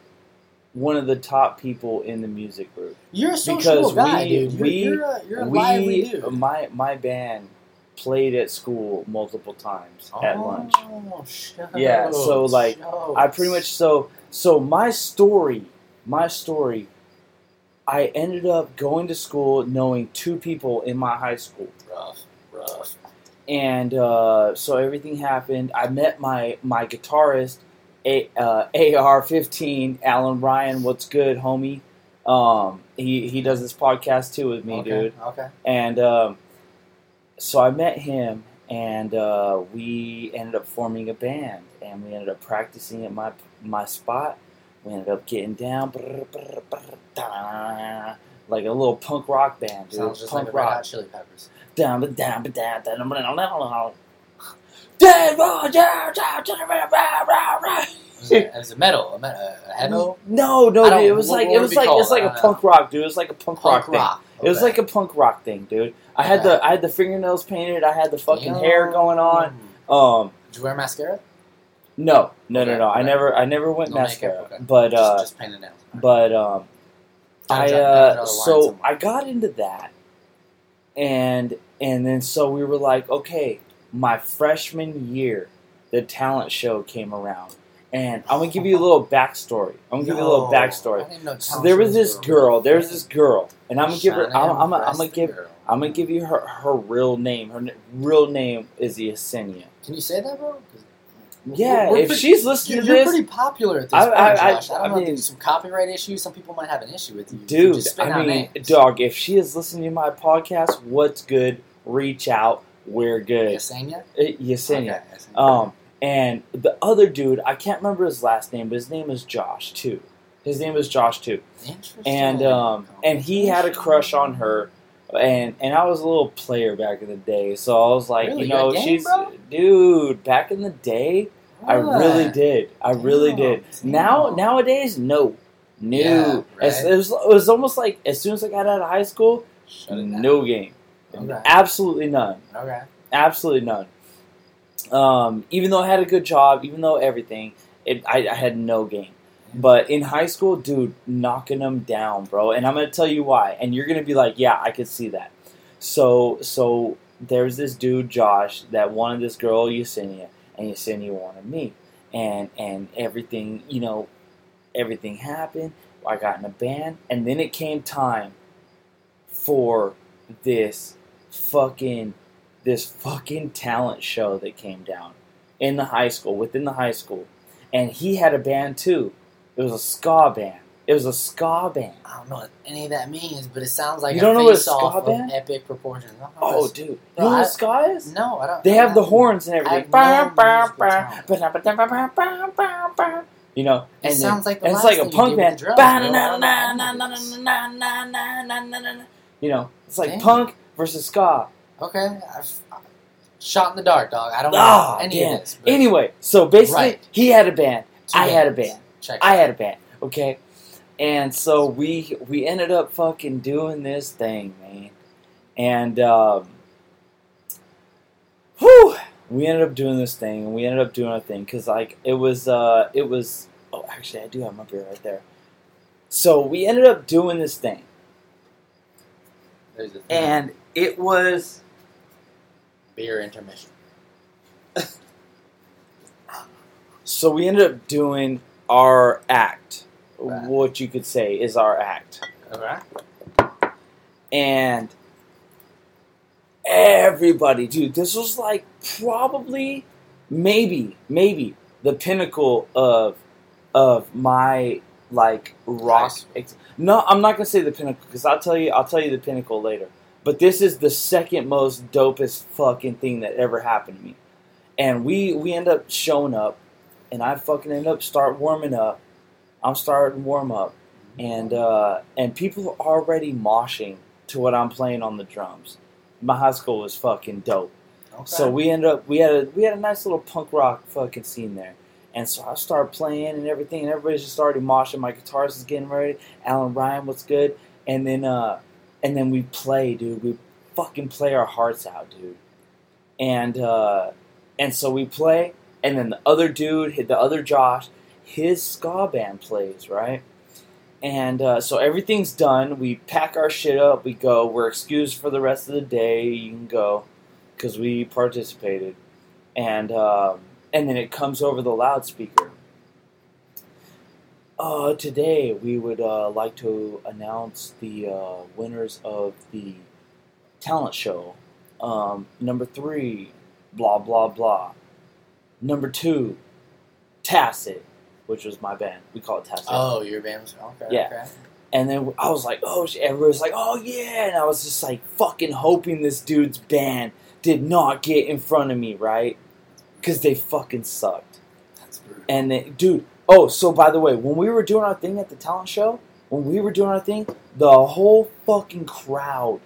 one of the top people in the music group You're a sociable because guy, we- dude. You're, we- you're a, you're a lively dude. my my band played at school multiple times at lunch Oh, shucks, Yeah, so, like, shucks. I pretty much so so my story, my story. I ended up going to school knowing two people in my high school, rough, rough. and uh, so everything happened. I met my my guitarist, A, uh, AR15, Alan Ryan. What's good, homie? Um, he he does this podcast too with me, okay, dude. Okay. And um, so I met him, and uh, we ended up forming a band, and we ended up practicing at my my spot. We ended up getting down, brr, brr, brr, da, like a little punk rock band, dude. Sounds just punk like rock. Hot Chili Peppers. Down, but down, but down, down, down, down, down. Dead down, down. It was, a, was a metal, a, me- a heavy No, no, dude. It was like it was like it's like a punk rock, dude. It was like a punk, punk rock rock. It was like a punk rock thing, dude. I had the I had the fingernails painted. I had the fucking hair going on. Um, Did you wear mascara? no, no, no, no. I never I never went No mascara, makeup, okay. but just, uh, just painted nails. but um, Gotta I draw- gotta uh, the line so somewhere. I got into that, and and then so we were like, okay, my freshman year, the talent show came around, and I'm gonna give you a little backstory. I'm gonna give you a little backstory. I didn't know So there was this girl. There's this girl, and I'm gonna give her. I'm, I'm, I'm gonna give. I'm gonna give you her her real name. Her real name is Yesenia. Can you say that, bro? Yeah, we're if pretty- she's listening You're, to you're this, pretty popular at this I- point, I- I- Josh. I, don't I know mean- there's some copyright issues. Some people might have an issue with you. dude. I mean, dog. If she is listening to my podcast, what's good? Reach out. We're good. Yesenia? Uh, Yesenia. Okay, Yesenia. Um, and the other dude, I can't remember his last name, but his name is Josh too. His name is Josh too. Interesting. and um, and he had a crush on her, and and I was a little player back in the day, so I was like, Really? you know, game, she's bro? dude. Back in the day, I really did. I really did. damn. Now nowadays, no, no. Yeah, As- right. it, was, it was almost like as soon as I got out of high school, Shut it down. no game, Okay. absolutely none, Okay. absolutely none. Um, even though I had a good job, even though everything, it, I, I had no game. But in high school, dude, knocking them down, bro. And I'm gonna tell you why. And you're gonna be like, yeah, I could see that. So, so there's this dude, Josh, that wanted this girl, Yesenia, and Yesenia wanted me. And and everything, you know, everything happened. I got in a band, and then it came time for this fucking this fucking talent show that came down in the high school, within the high school. And he had a band too. It was a ska band. It was a ska band. I don't know what any of that means, but it sounds like You don't know what a ska band? epic proportions. I don't know Oh, dude. You know what ska is? no, I don't. They have the horns and everything. have no musical talent. You know, It and then- sounds like it's like a punk band. the drums, bro. I don't know. You know, it's like punk versus ska. Okay, I've, shot in the dark, dog. I don't Ah, know any damn. of this. but Anyway, so basically, Right. he had a band. two I had a band. Check. I had a band, okay? And so we we ended up fucking doing this thing, man. And um whew, we ended up doing this thing and we ended up doing a thing cuz like it was uh it was oh actually I do have my beer right there. So we ended up doing this thing There's the thing. and it was beer intermission. so we ended up doing our act. Right. What you could say is our act. Okay. and everybody, dude, this was like probably, maybe, maybe the pinnacle of of my like rock. Nice. Ex- no, I'm not gonna say the pinnacle because I'll tell you. I'll tell you the pinnacle later. But this is the second most dopest fucking thing that ever happened to me. And we we end up showing up, and I fucking end up start warming up. I'm starting warm up, and uh, and people are already moshing to what I'm playing on the drums. My high school was fucking dope. Okay. So we ended up we had a we had a nice little punk rock fucking scene there. And so I start playing and everything, and everybody's just started moshing. My guitarist is getting ready. Alan Ryan was good, and then uh, and then we play, dude. We fucking play our hearts out, dude. And uh, and so we play, and then the other dude, the other Josh, his ska band plays right. And uh, so everything's done. We pack our shit up. We go. We're excused for the rest of the day. You can go because we participated, and um, and then it comes over the loudspeaker. Uh, today we would uh, like to announce the uh, winners of the talent show. Um, number three, blah blah blah. Number two, Tacit, which was my band. We call it Tacit. Oh, your band was okay. Yeah. Okay. And then I was like, oh, was like, oh yeah, and I was just like fucking hoping this dude's band did not get in front of me, right? Because they fucking sucked. That's brutal. And they, dude, oh, so by the way, when we were doing our thing at the talent show, when we were doing our thing, the whole fucking crowd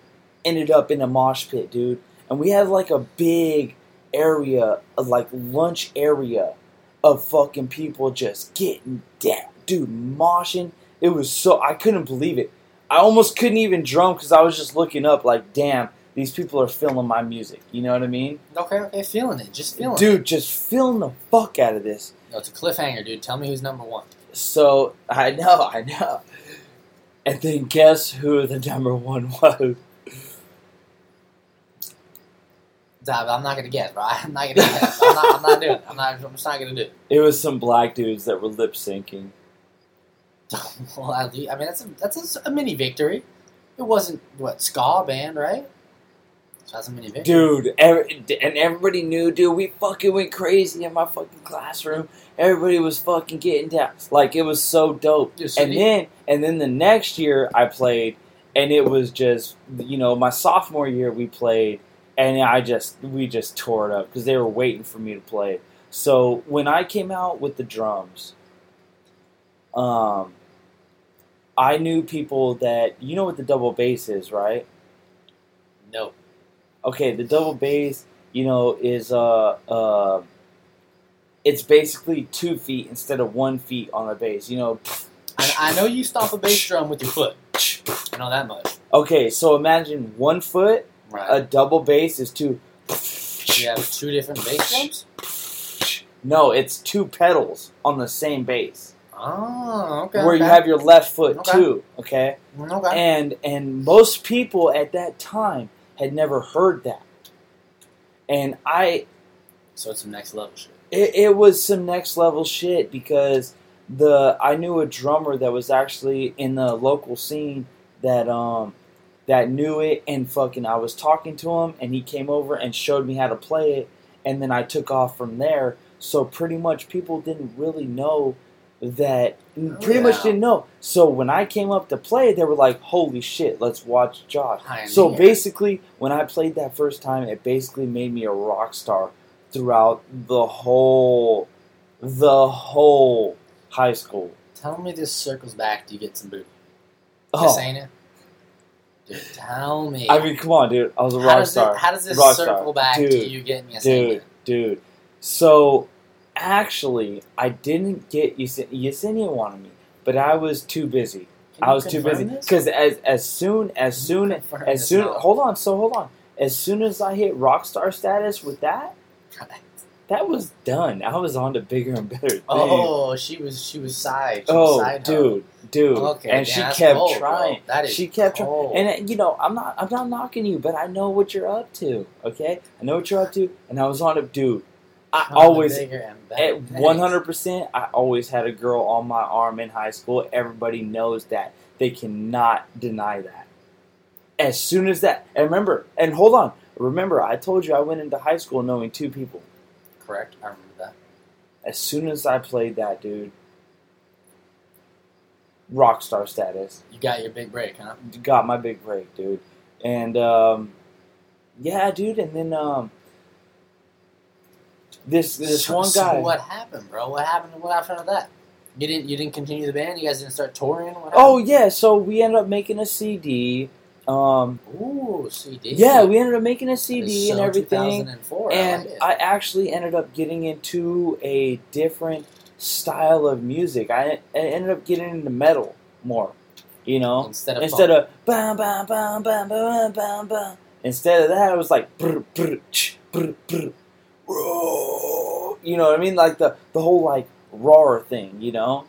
ended up in a mosh pit, dude. And we had like a big area, like lunch area of fucking people just getting down, dude, moshing. It was so I couldn't believe it. I almost couldn't even drum because I was just looking up, like, damn, these people are feeling my music. You know what I mean? Okay, okay, feeling it. Just feeling it. Dude, just feeling the fuck out of this. No, it's a cliffhanger, dude. Tell me who's number one. So I know, I know. And then guess who the number one was? I'm not gonna guess, bro. I'm not gonna guess. I'm not, I'm not doing it. I'm not. I'm just not gonna do it. It was some black dudes that were lip syncing. well, I mean, that's a, that's a, a mini victory. It wasn't what ska band, right? So that's a mini. Dude, every, and everybody knew, dude, we fucking went crazy in my fucking classroom. Everybody was fucking getting down. Like, it was so dope. And then, and then the next year I played, and it was just, you know, my sophomore year we played, and I just, we just tore it up because they were waiting for me to play. So when I came out with the drums, um, I knew people that, you know what the double bass is, right? no. Okay, the double bass, you know, is uh uh it's basically two feet instead of one feet on the bass. You know, I, I know you stomp a bass drum with your foot. I know that much. okay, so imagine one foot, Right. a double bass is two. you have two different bass drums. No, it's two pedals on the same bass, Oh, okay. where okay. you have your left foot Okay. too. Okay, Okay. and and most people at that time had never heard that, and I So it's some next level shit. it, it was some next level shit because the I knew a drummer that was actually in the local scene that um that knew it and fucking I was talking to him and he came over and showed me how to play it. And then I took off from there. So pretty much people didn't really know that oh, pretty much yeah. didn't know so when I came up to play they were like holy shit let's watch Josh so basically when I played that first time it basically made me a rock star throughout the whole the whole high school. Tell me this circles back Do you get some booty. Oh, Just saying it. Dude, tell me. I mean, come on, dude. I was a how rock star. It, how does this Rock circle star. back to you getting a dude, dude. So, actually, I didn't get Yesen- Yesenia wanted me, but I was too busy. I was too busy because as as soon as soon as soon hold on, so hold on. As soon as I hit rock star status with that, that was done. I was on to bigger and better things. Oh, she was she was side. She Oh, was side dude, dude, Okay, and yeah, she kept cold, bro. trying. That is she kept trying, and uh, you know, I'm not, I'm not knocking you, but I know what you're up to. Okay, I know what you're up to, and I was on it, dude. I always, bigger and better at 100, percent I always had a girl on my arm in high school. Everybody knows that. They cannot deny that. As soon as that, and remember, and hold on, remember, I told you I went into high school knowing two people. Correct. I remember that. As soon as I played that, dude, rock star status. You got your big break, huh? Got my big break, dude. And um, yeah, dude. And then um, this this so, one so guy. what happened, bro? What happened? What happened to that? You didn't. You didn't continue the band. You guys didn't start touring. What Oh yeah, so we ended up making a CD. Um, Ooh, CD. yeah, we ended up making a CD and So everything. 2004. I and like. I actually ended up getting into a different style of music. I, I ended up getting into metal more, you know, instead of instead funk. of bam bam bam bam bam bam bam. Instead of that, I was like brr, brr, ch, brr, brr, roar. you know what I mean, like the the whole like roar thing, you know.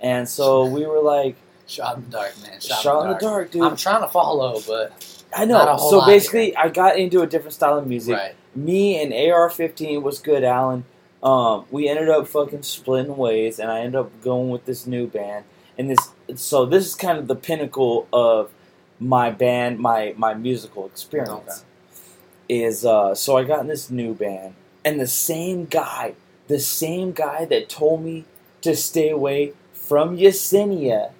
And so we were like shot in the dark, man. Shot, shot in the dark. dark, dude. I'm trying to follow, but I know. So basically, I got into a different style of music. right. me and AR-15 was good, Alan. Um, we ended up fucking splitting ways, and I ended up going with this new band. And this, so this is kind of the pinnacle of my band, my my musical experience. Is uh, so I got in this new band, and the same guy, the same guy that told me to stay away from Yesenia.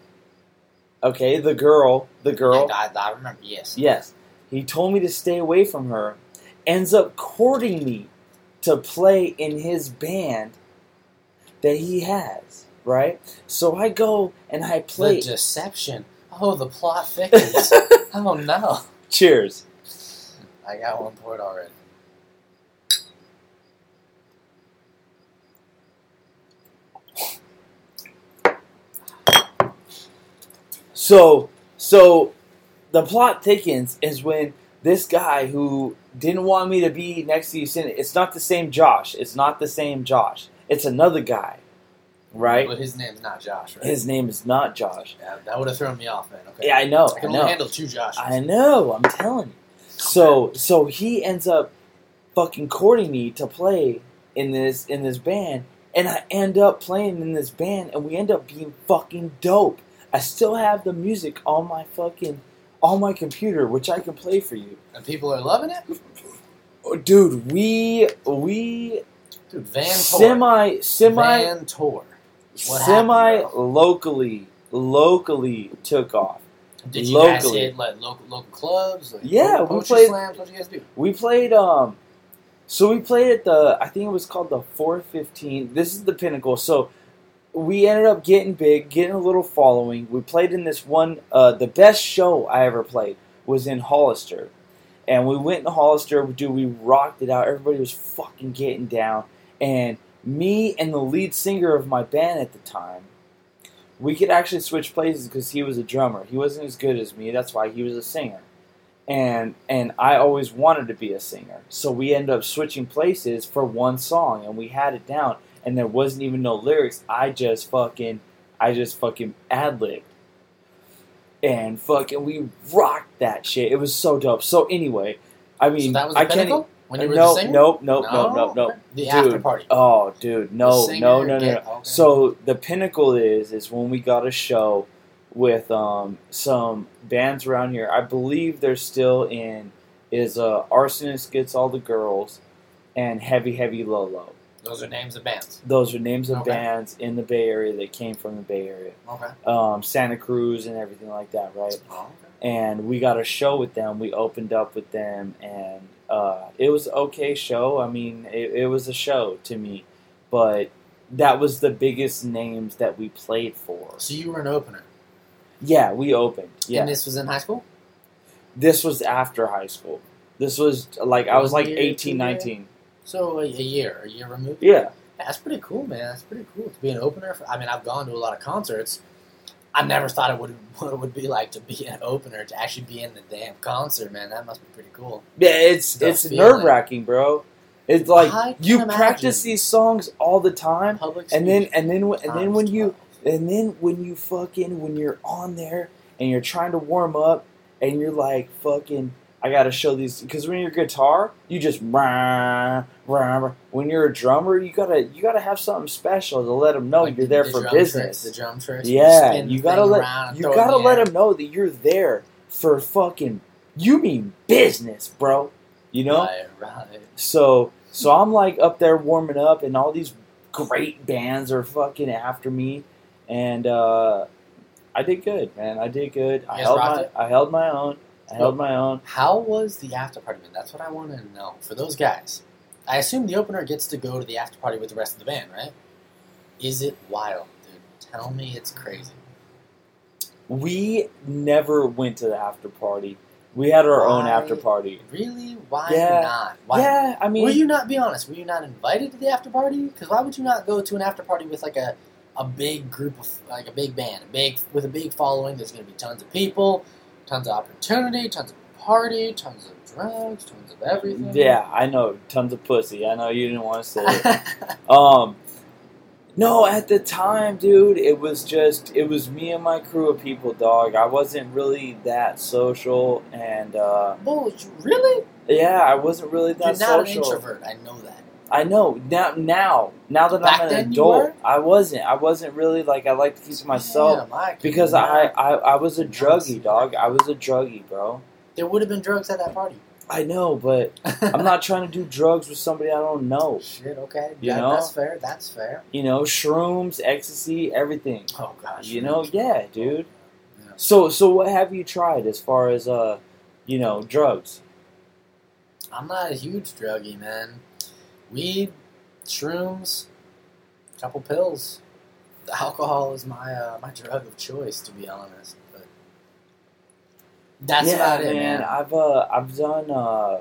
Okay, the girl, the girl. I, I, I remember. Yes. Yes. He told me to stay away from her. Ends up courting me to play in his band that he has, right? So I go and I The play. deception. Oh, the plot thickens. oh no. Cheers. I got one poured already. So, so the plot thickens is when this guy who didn't want me to be next to you, it's not the same Josh. It's not the same Josh. It's another guy, right? But his name's not Josh, right? His name is not Josh. yeah, that would have thrown me off, man. Okay. Yeah, I know. I I can know. only handle two Joshes. I know. I'm telling you. So so he ends up fucking courting me to play in this in this band, and I end up playing in this band, and we end up being fucking dope. I still have the music on my fucking on my computer, which I can play for you, and people are loving it. Oh, dude. We we Dude, Van Tour. semi semi Van Tour. What semi happened, locally locally took off. Did you guys locally. hit like local local clubs? Like, Yeah, we played- slams. What did you guys do? We played um so we played at the I think it was called the 415. This is the pinnacle. So we ended up getting big, getting a little following. We played in this one uh the best show I ever played was in Hollister. And we went to Hollister, dude, we rocked it out. Everybody was fucking getting down. And me and the lead singer of my band at the time, we could actually switch places because he was a drummer. He wasn't as good as me. That's why he was a singer and and I always wanted to be a singer. So we ended up switching places for one song, and we had it down, and there wasn't even no lyrics. I just fucking, I just fucking ad libbed, and fucking we rocked that shit. It was so dope. So anyway, I mean, so that was the I can't. pinnacle when you were no, the singer. nope, nope, nope, nope, nope. The Dude. after party. Oh, dude, no, no, no, no, no. okay. So the pinnacle is is when we got a show with um, some bands around here. I believe they're still in. Is uh, Arsonist gets all the girls, and Heavy Heavy Low Low. Those are names of bands. Those are names of Okay. bands in the Bay Area that came from the Bay Area, Okay. um, Santa Cruz and everything like that, right? Oh, okay. and we got a show with them. We opened up with them, and uh, it was okay show. I mean, it, it was a show to me, but that was the biggest names that we played for. So you were an opener. Yeah, we opened. Yeah, And this was in high school. this was after high school. This was like I was like year, 18, two 19. So a, a year, a year removed. Yeah, That's pretty cool, man. That's pretty cool to be an opener. For, I mean, I've gone to a lot of concerts. I never thought it would what it would be like to be an opener to actually be in the damn concert, man. That must be pretty cool. yeah. It's The it's nerve wracking, bro. It's like you imagine. practice these songs all the time, Public and then and then and then when you And then when you fucking when you're on there and you're trying to warm up and you're like fucking I gotta show these because when you're a guitar you just rah, rah, when you're a drummer you gotta you gotta have something special to let them know Like you're the- there the for business. tricks, the drum tricks. yeah, you the gotta let you gotta let them know that you're there for fucking you mean business, bro. You know. Right, right. So so I'm like up there warming up, and all these great bands are fucking after me, and uh, I did good, man. I did good. I held my it? I held my own. I held my own. How was the after party, man? That's what I want to know. For those guys, I assume the opener gets to go to the after party with the rest of the band, right? Is it wild, dude? Tell me it's crazy. We never went to the after party. We had our own after party. Really? Why Yeah. not? Why? Yeah, I mean, Will you not be honest? Were you not invited to the after party? Because why would you not go to an after party with like a, a big group of like a big band, a big with a big following? There's going to be tons of people, tons of opportunity, tons of party, tons of drugs, tons of everything. yeah, I know tons of pussy. I know you didn't want to say it. Um, no, at the time, dude, it was just it was me and my crew of people, dog. I wasn't really that social, and uh, Bullshit. Really? yeah, I wasn't really You're that not an introvert. I know that. I know now. Now, now that Back I'm an adult. I wasn't. I wasn't really like I like to keep to myself Damn, I because I, I I was a druggie, dog. I was a druggie, bro. there would have been drugs at that party. I know, but I'm not trying to do drugs with somebody I don't know. Shit. Okay. You That- know? That's fair. That's fair. You know, shrooms, ecstasy, everything. Oh gosh. You know, yeah, dude. Yeah. So, so what have you tried as far as uh, you know, drugs? I'm not a huge druggie, man. Weed, shrooms, a couple pills. The alcohol is my uh, my drug of choice, to be honest. But that's yeah, about it, man. man. I've uh, I've done uh,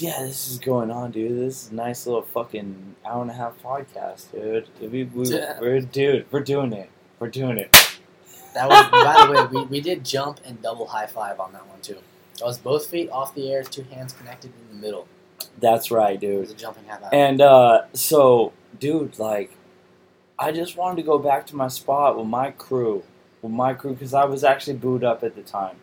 yeah, this is going on, dude. This is a nice little fucking hour and a half podcast, dude. We, we, Yeah. we're dude, we're doing it. We're doing it. That was, by the way, we, we did jump and double high five on that one too. That was both feet off the air, two hands connected in the middle. That's right, It dude. a jumping high. And uh, so, dude, like, I just wanted to go back to my spot with my crew, with my crew, because I was actually booed up at the time.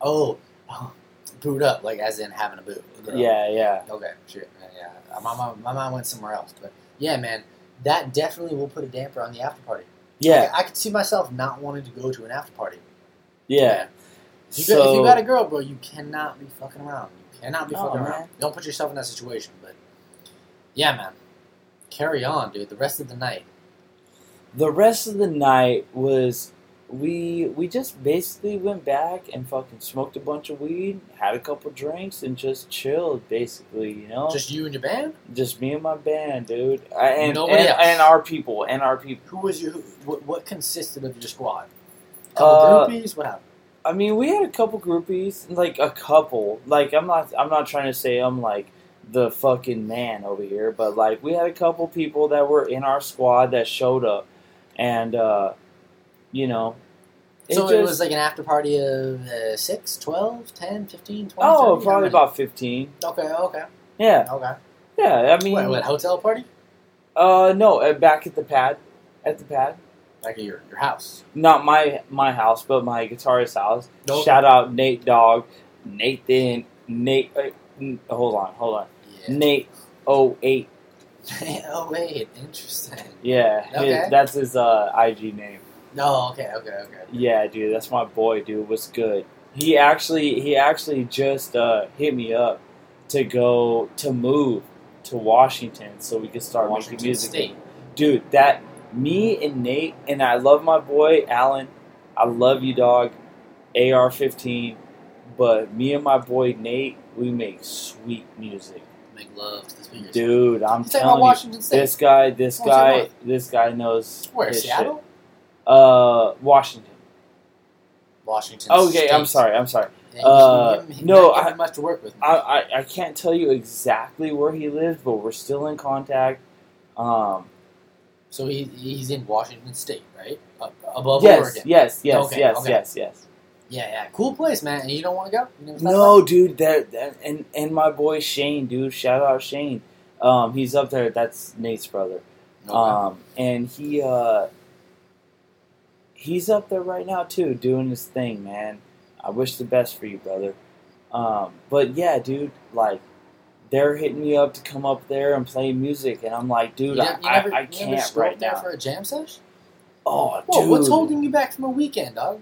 oh, oh, boot up, like as in having a boot. Girl. Yeah, yeah, Okay, shit. Yeah, yeah. My, my, my mind went somewhere else, but yeah, man, that definitely will put a damper on the after party. yeah, I, I could see myself not wanting to go to an after party. yeah. If you, got, if you got a girl, bro, you cannot be fucking around. You not be No, fucking man. around. Don't put yourself in that situation. But yeah, man, carry on, dude. The rest of the night. the rest of the night was we we just basically went back and fucking smoked a bunch of weed, had a couple drinks, and just chilled. Basically, you know, Just you and your band. just me and my band, dude, I, and Nobody and, else? and our people, and our people. Who was your? Who, what, what consisted of your squad? Couple Uh, groupies. What happened? I mean, we had a couple groupies, like a couple. Like I'm not, I'm not trying to say I'm like the fucking man over here, but like we had a couple people that were in our squad that showed up, and uh, you know, So it was like an after party of uh, 6, 12, 10, 15, 20, oh, 30? Probably about fifteen. Okay, okay, Yeah, okay. yeah. I mean, What, what, hotel party? uh, no, uh, back at the pad, at the pad. Like at your, your house. Not my my house, but my guitarist's house. Nope. Shout out Nate Dog, Nathan, Nate. Uh, hold on, hold on. Yeah. Nate 08. oh, wait. Interesting. Yeah, his- that's his uh, IG name. No, okay, okay, okay. Yeah, dude, that's my boy, dude. What's good? He actually he actually just uh, hit me up to go to move to Washington so we could start Washington making music. State. Dude, that me and Nate and I love my boy Alan. I love you, dog. AR fifteen, but me and my boy Nate, we make sweet music, Make love to the speakers. dude. I'm You talking telling you, Washington this guy, this What's guy, what? this guy knows Where, his Seattle? shit. Uh, Washington. Washington Okay, I'm sorry. I'm sorry. Uh, no, not given I- much to work with. I, I I can't tell you exactly where he lives, but we're still in contact. Um, so he, he's in Washington State, right? Above yes, Oregon. yes, yes, Okay, yes, okay. yes, yes. Yeah, yeah. Cool place, man. And you don't want to go? You never thought No, dude, that, that and and my boy Shane, dude, shout out Shane. Um, he's up there. That's Nate's brother. about it? Um, and he uh, he's up there right now too, doing his thing, man. I wish the best for you, brother. Um, but yeah, dude, like they're hitting me up to come up there and play music, and I'm like, dude, you, I, you never, I, I you never can't right now. for a jam sesh? oh, Whoa, dude, what's holding you back from a weekend, dog?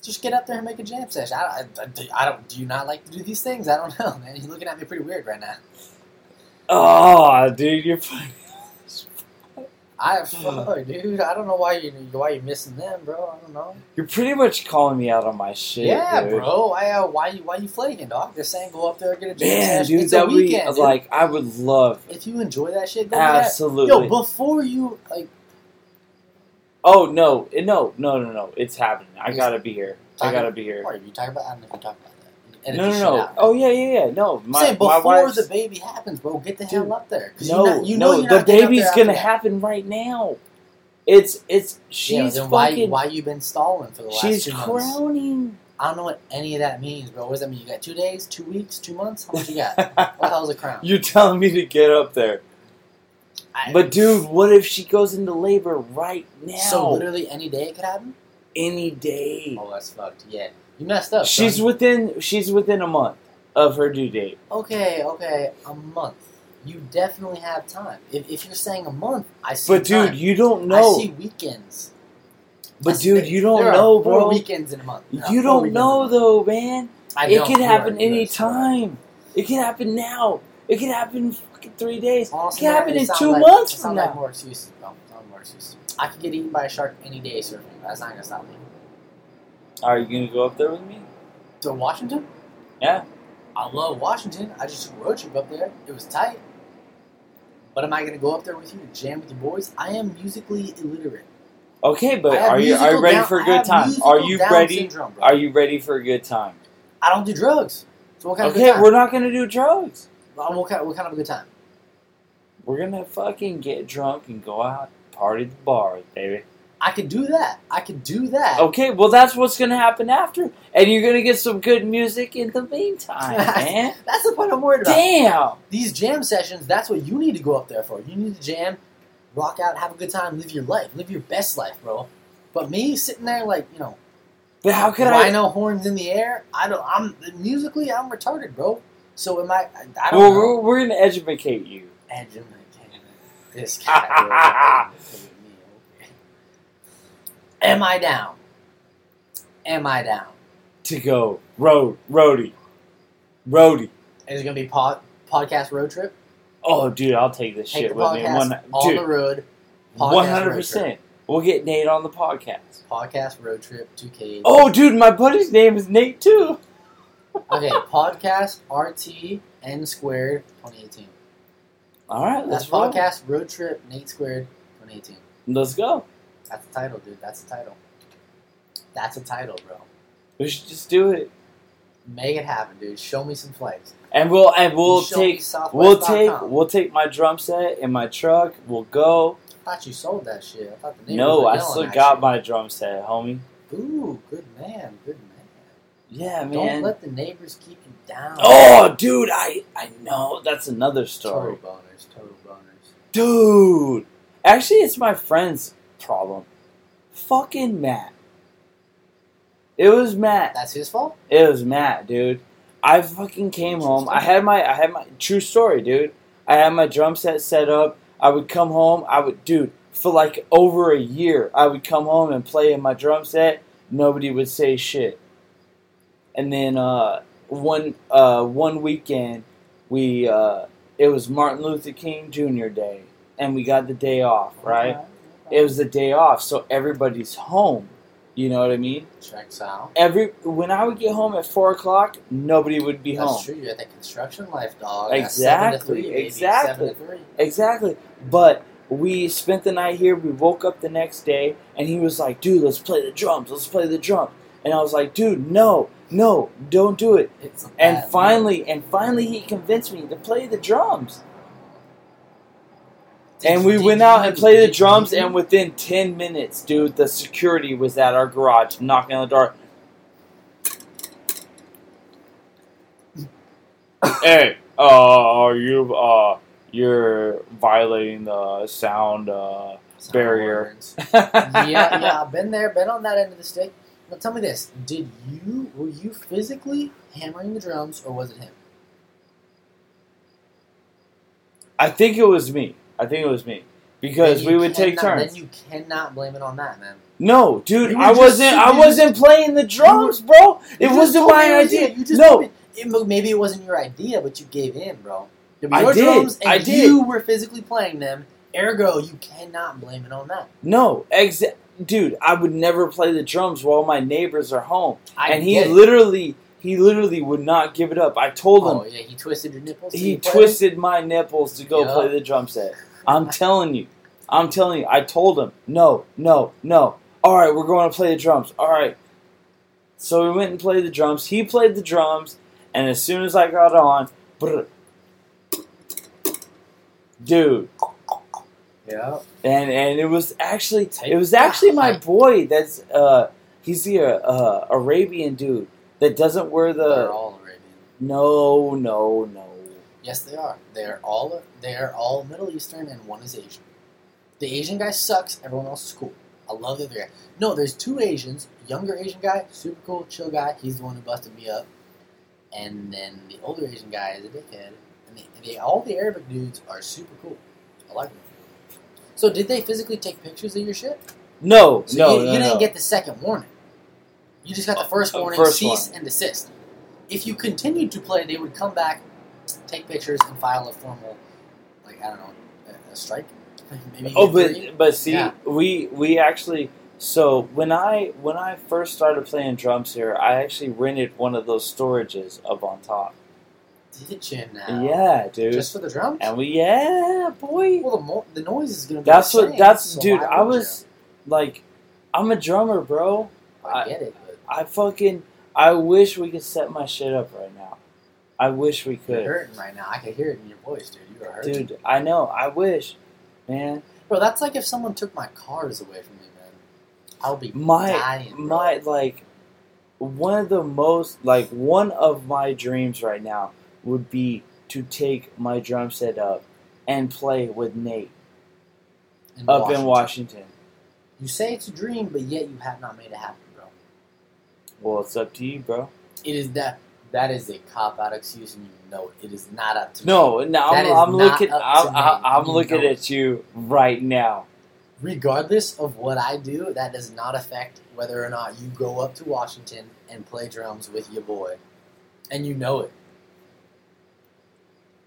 Just get up there and make a jam session. I, I, I, don't. Do you not like to do these things? I don't know, man. You're looking at me pretty weird right now. Oh, dude, you're. I fuck, dude. I don't know why you why you missing them, bro. I don't know. You're pretty much calling me out on my shit. yeah, dude. bro. I uh, why you why you flaking, dog? Just saying, go up there and get a jam Man, session. dude, it's that weekend, dude. like I would love. if you enjoy that shit, go do that. Absolutely. Yo, before you like, oh no, no, no, no, no! It's happening. I gotta be here. I gotta be here. or you talk about, I don't know if you talk about Edit No, no, no. Oh yeah, yeah, yeah. No, my before wife's. the baby happens, bro, get the hell up there. no, you know, you no, the not baby's gonna happen right now. It's it's she's yeah, why fucking why you been stalling for the last she's two months? crowning. I don't know what any of that means, bro. What does that mean? You got two days, two weeks, two months? How much you got? what the hell's a crown? You're telling me to get up there, I- but dude, what if she goes into labor right now? so literally any day it could happen. any day. Oh, that's fucked. Yeah, you messed up. She's son. within she's within a month of her due date. okay, okay, a month. You definitely have time. If, if you're saying a month, I see. But dude, time. you don't know. I see weekends. I But see- dude, you don't know, four bro. weekends in a month. Are You don't weekends in a know though, man. I It can happen are- you are any time. It can happen now. It can happen in fucking three days. Honestly, it can happen in two like- months from now. Like more excuses. Sounds more excuses. I could get eaten by a shark any day surfing. That's not gonna stop me. Are you gonna go up there with me? To Washington? Yeah. I love Washington. I just took a road trip up there. It was tight. But am I gonna go up there with you to jam with the boys? I am musically illiterate. Okay, but are you are you ready Down- for a good time? Are you ready? syndrome, bro. Are you ready for a good time? I don't do drugs. So what kind of Okay, good time? we're not gonna do drugs. What kind, what kind of a good time? We're gonna fucking get drunk and go out party at the bar, baby. I could do that. I could do that. Okay, well that's what's gonna happen after, and you're gonna get some good music in the meantime, man. That's the point I'm worried about. Damn. These jam sessions, that's what you need to go up there for. You need to jam, rock out, have a good time, live your life, live your best life, bro. But me sitting there like, you know, But how could I? rhino horns in the air, I don't I'm musically I'm retarded, bro. So am I I, don't Well, know. we're, we're gonna educate you. Educate This guy. will educate me, okay. Am I down? Am I down? to go road roadie, roadie. Is it gonna be pod, podcast road trip? Oh, dude, I'll take this Take shit the with me. podcast One, on the dude, road. podcast one hundred road percent. We'll get Nate on the podcast. Podcast road trip to Cade. Oh, dude, my buddy's name is Nate too. Okay, podcast RT N squared 2018. All right, let's That's roll. podcast road trip Nate squared 2018. Let's go. That's the title, dude. That's the title. That's a title, bro. We should just do it, Make it happen, dude. Show me some flags. and we'll and we'll take we'll take we'll take my drum set in my truck. We'll go. I thought you sold that shit. I thought the neighbors No, I still got you. my drum set, homie. Ooh, good man, good man. Yeah, man. Don't let the neighbors keep you down. Oh, dude, I I know that's another story. Total boners, total boners. Dude, actually, it's my friend's problem. Fucking Matt. It was Matt. That's his fault. It was Matt, dude. I fucking came home. I had my, I had my true story, dude. I had my drum set set up. I would come home. I would, dude, for like over a year. I would come home and play in my drum set. Nobody would say shit. And then uh, one uh, one weekend, we uh, it was Martin Luther King Jr. Day, and we got the day off. Right? Okay, It was the day off, so everybody's home. You know what I mean? Checks out. Every when I would get home at four o'clock, nobody would be That's home. true. You're at that construction life, dog. That's Exactly, three, exactly. Seven to three. Exactly. But we spent the night here. We woke up the next day, and he was like, "Dude, let's play the drums. Let's play the drums." And I was like, "Dude, no, no, don't do it." It's And finally, and finally, he convinced me to play the drums. Did and we went out and played the drums, and within ten minutes, dude, the security was at our garage, knocking on the door. hey, uh, you, uh, you're violating the sound, uh, Sound barrier. yeah, yeah, I've been there, been on that end of the stick. Now tell me this: Did you were you physically hammering the drums, or was it him? I think it was me. I think it was me because we would take turns. Then you cannot blame it on that, man. No, dude, I wasn't. I wasn't playing the drums, bro. It wasn't my idea. you. You just no, it- maybe it wasn't your idea, but you gave in, bro. Was I your did. drums, and I did. you were physically playing them, Ergo, you cannot blame it on that. No, exa- dude, I would never play the drums while my neighbors are home, I and he literally, he literally would not give it up. I told him Oh yeah, he twisted your nipples. he twisted my nipples to go Yeah. play the drum set. I'm telling you, I'm telling you. I told him, no, no, no. All right, we're going to play the drums. All right. So we went and played the drums. He played the drums, and as soon as I got on, dude, Yeah. and and it was actually it was actually my boy. That's uh, he's the uh, Arabian dude that doesn't wear They're the all Arabian. no, no, no. Yes, they are. They're all they're all Middle Eastern, and one is Asian. The Asian guy sucks. Everyone else is cool. I love the other guy. No, there's two Asians. Younger Asian guy, super cool, chill guy. He's the one who busted me up. And then the older Asian guy is a dickhead. And they, they, all the Arabic dudes are super cool. I like them. So did they physically take pictures of your shit? No, So no, you, no, you didn't get the second warning. You just got the first Uh, warning, first cease one. and desist. If you continued to play, they would come back, take pictures, and file a formal, like I don't know, a, a strike. Maybe Oh, but three. but see, Yeah. we we actually so when I when I first started playing drums here, I actually rented one of those storages up on top. did you now? Yeah, dude. just for the drums. and we yeah, boy. well, the, mo- the noise is gonna be. That's what same, that's so dude. I was like, I'm a drummer, bro. you? I get it, but I fucking I wish we could set my shit up right now. I wish we you're could, hurting right now. I can hear it in your voice, dude. You are hurting, dude. I know. I wish, man. bro. That's like if someone took my cars away from me, man. I'll be my dying. my like one of the most like one of my dreams right now would be to take my drum set up and play with Nate In up in Washington. You say it's a dream, but yet you have not made it happen, bro. Well, it's up to you, bro. It is that that is a cop out excuse, and you know it. It is not up to me. No, no, I'm, I'm looking. I'm. I'm, looking know at you right now. Regardless of what I do, that does not affect whether or not you go up to Washington and play drums with your boy, and you know it.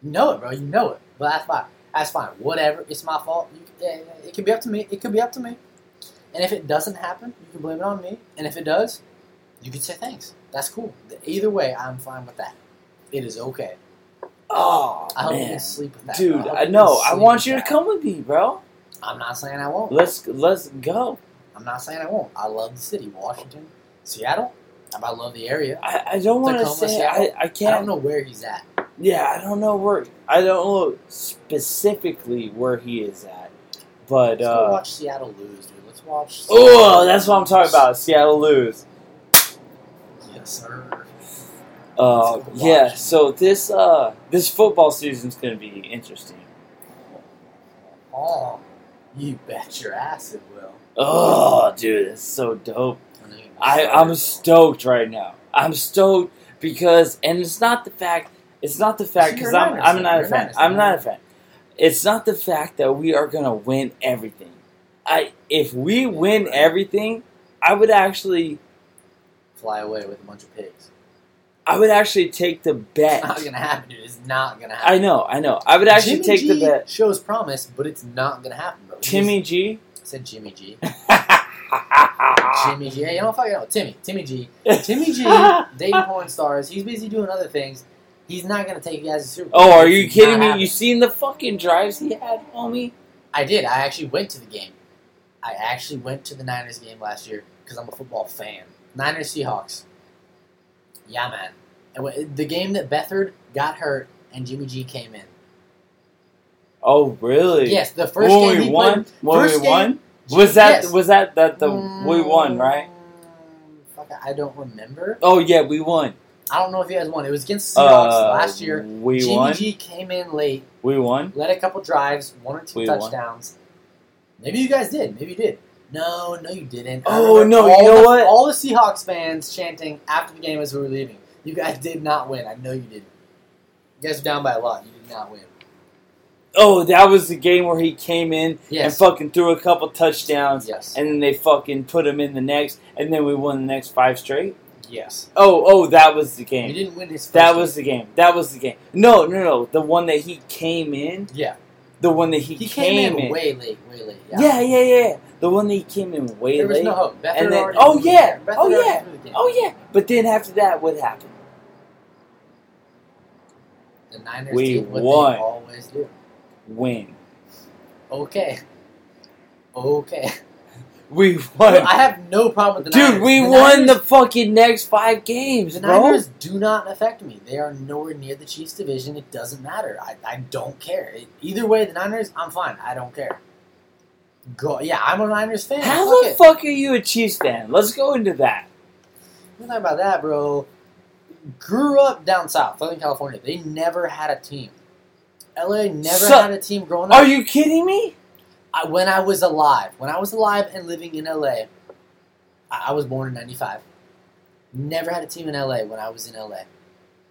You know it, bro. You know it. But that's fine. That's fine. Whatever. It's my fault. You, yeah, it could be up to me. It could be up to me. And if it doesn't happen, you can blame it on me. And if it does, you can say thanks. That's cool. Either way, I'm fine with that. It is okay. Oh I hope you man, can sleep with that, dude. bro. I you know. I want you to that. come with me, bro. I'm not saying I won't. Let's let's go. I'm not saying I won't. I love the city, Washington, Seattle. I love the area. I, I don't want to say. Seattle. I, I can't. I don't know where he's at. Yeah, I don't know where. I don't know specifically where he is at, but Let's uh, watch Seattle lose, dude. Let's watch. oh, that's what I'm talking about. Seattle lose. Uh, yeah. So this uh this football season's gonna be interesting. Oh, you bet your ass it will. Oh, dude, it's so dope. I know you I excited, I'm stoked right now. I'm stoked because, and it's not the fact. It's not the fact because I'm I'm not a fan. I'm not a fan. It's not the fact that we are gonna win everything. I if we win everything, I would actually Fly away with a bunch of pigs. I would actually take the bet. It's not gonna happen, dude. It's not gonna happen. I know, I know. I would actually Jimmy take G the bet. Shows promise, but it's not gonna happen, bro. Timmy G. just said Jimmy G. Jimmy G. Hey, you don't fucking know. Timmy. Timmy G. Timmy G. dating porn stars. He's busy doing other things. He's not gonna take you guys to Super Bowl. Oh, are you It's kidding me? happening. You seen the fucking drives he had, homie? I did. I actually went to the game. I actually went to the Niners game last year because I'm a football fan. Niners Seahawks. Yeah, man. And the game that Beathard got hurt and Jimmy G came in. Oh, really? Yes, the first when game we won, played. when first we game- won, was that Yes. was that that the we won, right? Mm, Fuck, I don't remember. Oh yeah, we won. I don't know if you guys won. It was against Seahawks Uh, last year. We won. Jimmy won. G came in late, We won. led a couple drives, one or two We won. touchdowns. Maybe you guys did. Maybe you did. No, no, you didn't. I Oh, no, you know the, what? All the Seahawks fans chanting after the game as we were leaving. You guys did not win. I know you didn't. You guys were down by a lot. You did not win. Oh, that was the game where he came in and fucking threw a couple touchdowns, Yes. and then they fucking put him in the next, and then we won the next five straight. yes. Oh, oh, that was the game. You didn't win his. First That game. was the game. That was the game. No, no, no. The one that he came in. Yeah. The one that he, He came, came, in, in. way late, way late. yeah, yeah, yeah. The one that he came in way There was late. no And then- oh, the yeah. Oh, yeah. the. Oh yeah, but then after that, what happened? The Niners We did what won. they always do. Win. Okay. Okay. We won, I have no problem with the Niners. dude. We The won Niners- the fucking next five games, The bro. Niners do not affect me. They are nowhere near the Chiefs division. It doesn't matter. I, I don't care. It- either way, the Niners, I'm fine. I don't care. Go. Yeah, I'm a Niners fan. How Fuck the it. fuck are you a Chiefs fan? Let's go into that. We're talking about that, bro. Grew up down south, Southern California. They never had a team. LA never So- had a team growing up. Are you kidding me? I, when I was alive, when I was alive and living in LA, I, I was born in '95. Never had a team in LA when I was in LA.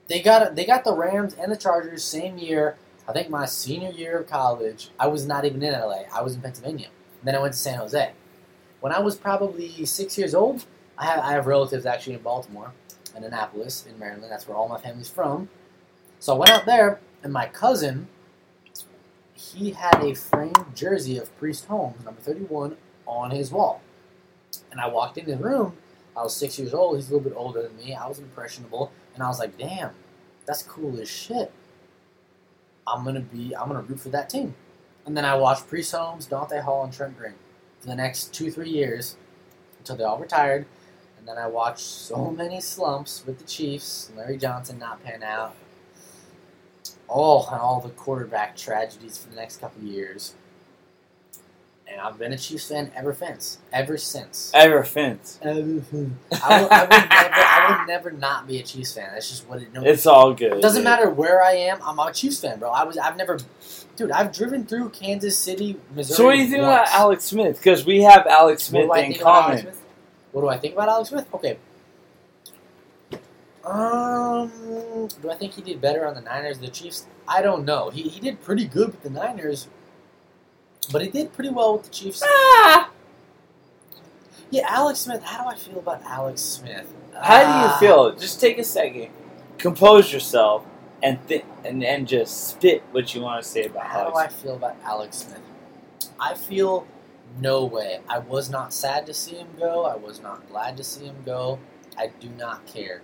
They got they got the Rams and the Chargers same year. I think my senior year of college. I was not even in LA. I was in Pennsylvania. Then I went to San Jose. When I was probably six years old, I have, I have relatives actually in Baltimore and Annapolis in Maryland. That's where all my family's from. So I went out there, and my cousin he had a framed jersey of Priest Holmes, number 31, on his wall. And I walked in his room. I was six years old. He's a little bit older than me. I was impressionable. And I was like, damn, that's cool as shit. I'm to be, I'm to root for that team. And then I watched Priest Holmes, Dante Hall, and Trent Green for the next two, three years until they all retired. And then I watched so oh. many slumps with the Chiefs, Larry Johnson not pan out, Oh, and all the quarterback tragedies for the next couple of years. And I've been a Chiefs fan ever since. Ever since. Ever since. Ever since. I would, I, would never, I would never not be a Chiefs fan. That's just what it. No, It's all good. it doesn't dude. matter where I am. I'm a Chiefs fan, bro. I was. I've never. Dude, I've driven through Kansas City, Missouri. So what do you think about. Alex Smith? Because we have Alex Smith do in think about Alex common. Smith? What do I think about Alex Smith? Okay. Um, do I think he did better on the Niners the Chiefs? I don't know. He, he did pretty good with the Niners, but he did pretty well with the Chiefs. Ah! Yeah, Alex Smith. How do I feel about Alex Smith? How do Ah, you feel? Just take a second, compose yourself, and th- and and just spit what you want to say about How do I Alex. feel about Alex Smith? I feel no way. I was not sad to see him go. I was not glad to see him go. I do not care.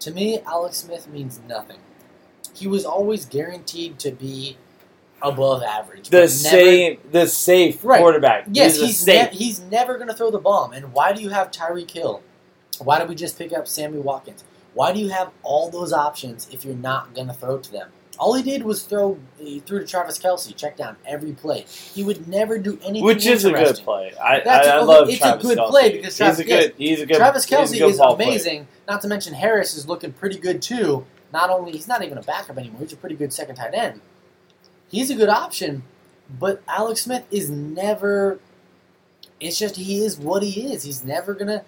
To me, Alex Smith means nothing. He was always guaranteed to be above average. The same, the safe Right. quarterback. Yes, he's, he's safe. ne- he's never going to throw the bomb. And why do you have Tyreek Hill? Why did we just pick up Sammy Watkins? Why do you have all those options if you're not going to throw to them? All he did was throw. He threw to Travis Kelce, check down every play. He would never do anything. which is a good play. I, That's- I love it's a good Kelce. play because Travis- he's a good. He's a good. Travis Kelce good is ball player. amazing. Not to mention Harris is looking pretty good too. Not only he's not even a backup anymore. He's a pretty good second tight end. He's a good option, but Alex Smith is never. It's just he is what he is. He's never gonna.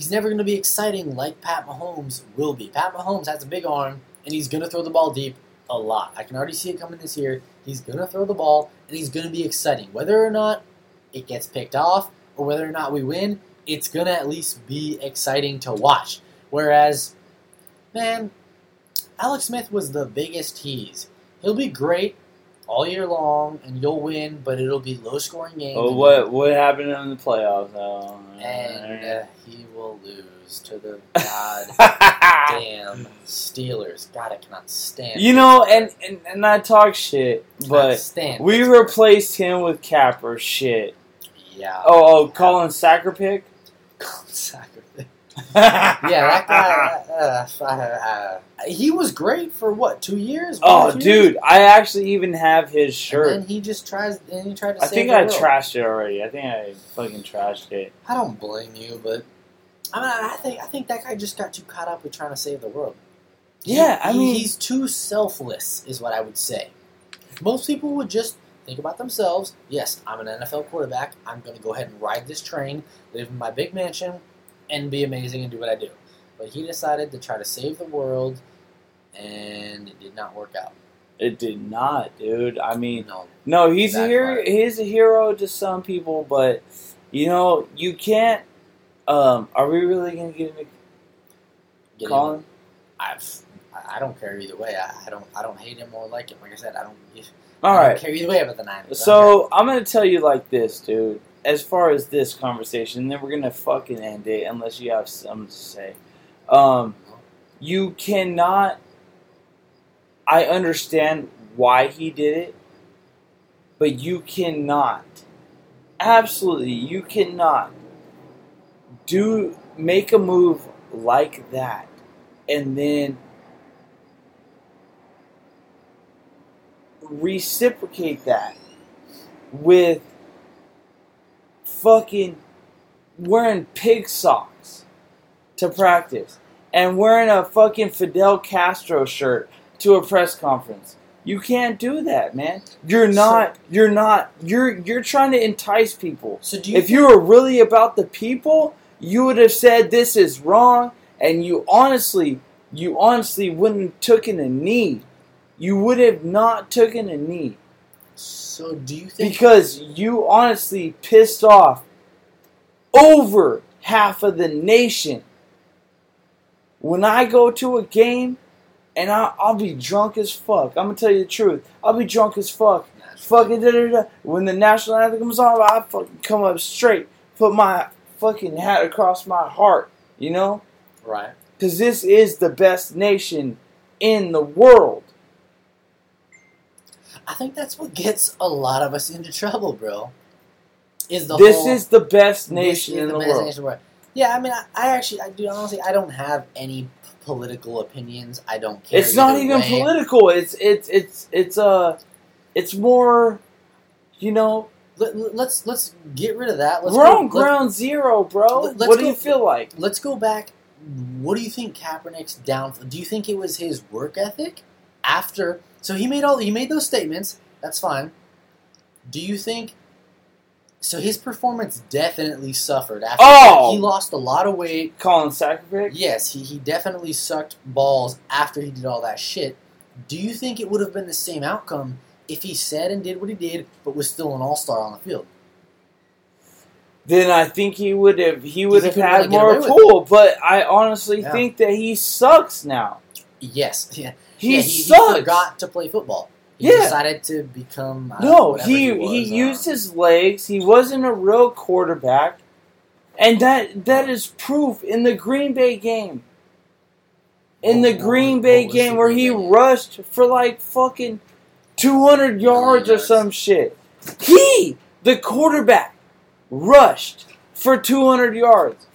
He's never gonna be exciting like Pat Mahomes will be. Pat Mahomes has a big arm and he's gonna throw the ball deep a lot. I can already see it coming this year. He's gonna throw the ball and he's gonna be exciting. Whether or not it gets picked off or whether or not we win, it's gonna at least be exciting to watch. Whereas, man, Alex Smith was the biggest tease. He'll be great all year long, and you'll win, but it'll be low scoring games. Oh, what what happened in the playoffs? Oh, And uh, he will lose to the goddamn Steelers. God, I cannot stand. you know, and, and and I talk shit, but stand we replaced him with Capper shit. Yeah. Oh, oh, Colin Sackerpick. Yeah, that guy. Uh, uh, he was great for what two years? Oh, years? dude, I actually even have his shirt. And then he just tries. And he tried to. I think I world. trashed it already. I think I fucking trashed it. I don't blame you, but I mean, I think I think that guy just got too caught up with trying to save the world. He- Yeah, I mean- he's too selfless, is what I would say. Most people would just think about themselves. Yes, I'm an NFL quarterback. I'm going to go ahead and ride this train, live in my big mansion, and be amazing and do what I do. But he decided to try to save the world, and it did not work out. It did not, dude. I mean, No, no, he's a hero. He's a hero to some people, but you know, you can't. Um, are we really gonna get into get him- Colin? I I don't care either way. I, I don't I don't hate him or like him. Like I said, I don't All I don't right. care either way about the Niners. So I'm gonna tell you like this, dude. As far as this conversation, then we're gonna fucking end it unless you have something to say. Um, you cannot. I understand why he did it, but you cannot. Absolutely, you cannot do make a move like that and then reciprocate that with fucking wearing pig socks to practice and wearing a fucking Fidel Castro shirt to a press conference. You can't do that, man. You're not you're not you're you're trying to entice people. So do you If you were really about the people, you would have said this is wrong and you honestly you honestly wouldn't have taken a knee. You would have not taken a knee So do you think because you honestly pissed off over half of the nation. When I go to a game and I, I'll be drunk as fuck, I'm gonna tell you the truth. I'll be drunk as fuck. Fucking da da da. When the national anthem comes on, I fucking come up straight, put my fucking hat across my heart, you know? right? Because this is the best nation in the world. I think that's what gets a lot of us into trouble, bro. Is the this whole, is the best nation in the, best world. the world. Yeah, I mean, I, I actually, I do honestly, I don't have any p- political opinions. I don't care. It's not even way. political. It's it's it's it's uh it's more, you know, Let, us let's, let's get rid of that. Let's we're go, on ground zero, bro. let- what do go- you feel like? Let's go back. What do you think Kaepernick's down? Do you think it was his work ethic after? So he made all he made those statements. That's fine. Do you think? So his performance definitely suffered after Oh! he lost a lot of weight. Colin Sackerpick? Yes, he, he definitely sucked balls after he did all that shit. Do you think it would have been the same outcome if he said and did what he did, but was still an all star on the field? Then I think he would have he would have had really more pull. But I honestly Yeah. think that he sucks now. Yes, yeah. He yeah, he, he forgot to play football. He Yeah. decided to become. I No, whatever he was, he uh, used his legs. He wasn't a real quarterback, and that that is proof in the Green Bay game. In the Green Bay game where he rushed for like fucking two hundred yards or some shit. He, the quarterback, rushed for two hundred yards.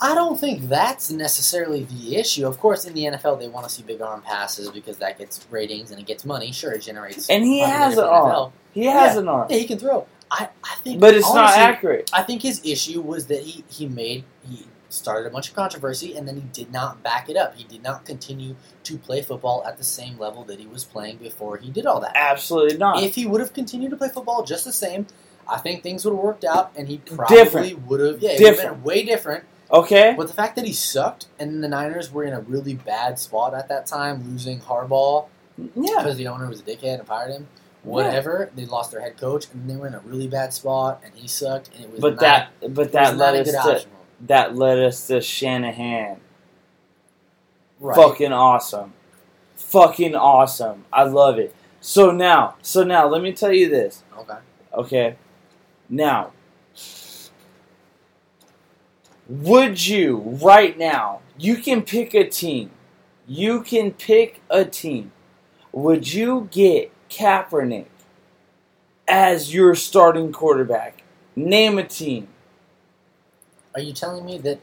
I don't think that's necessarily the issue. Of course, in the NFL, they want to see big arm passes because that gets ratings and it gets money. Sure, it generates. And he has an arm. He has Yeah. an arm, Yeah, he can throw. I, I think, but it's not accurate. I think his issue was that he, he made he started a bunch of controversy and then he did not back it up. He did not continue to play football at the same level that he was playing before he did all that. Absolutely not. If he would have continued to play football just the same, I think things would have worked out and he probably would have yeah, it would have Different. been way different. Okay, But the fact that he sucked and the Niners were in a really bad spot at that time, losing Harbaugh yeah, because the owner was a dickhead and fired him. Whatever, they lost their head coach and they were in a really bad spot and he sucked and it was but not, that but that led us to option. that led us to Shanahan. Right. Fucking awesome. Fucking awesome. I love it. So now, so now let me tell you this, Okay. okay? Now, would you right now, you can pick a team. You can pick a team. Would you get Kaepernick as your starting quarterback? Name a team. Are you telling me that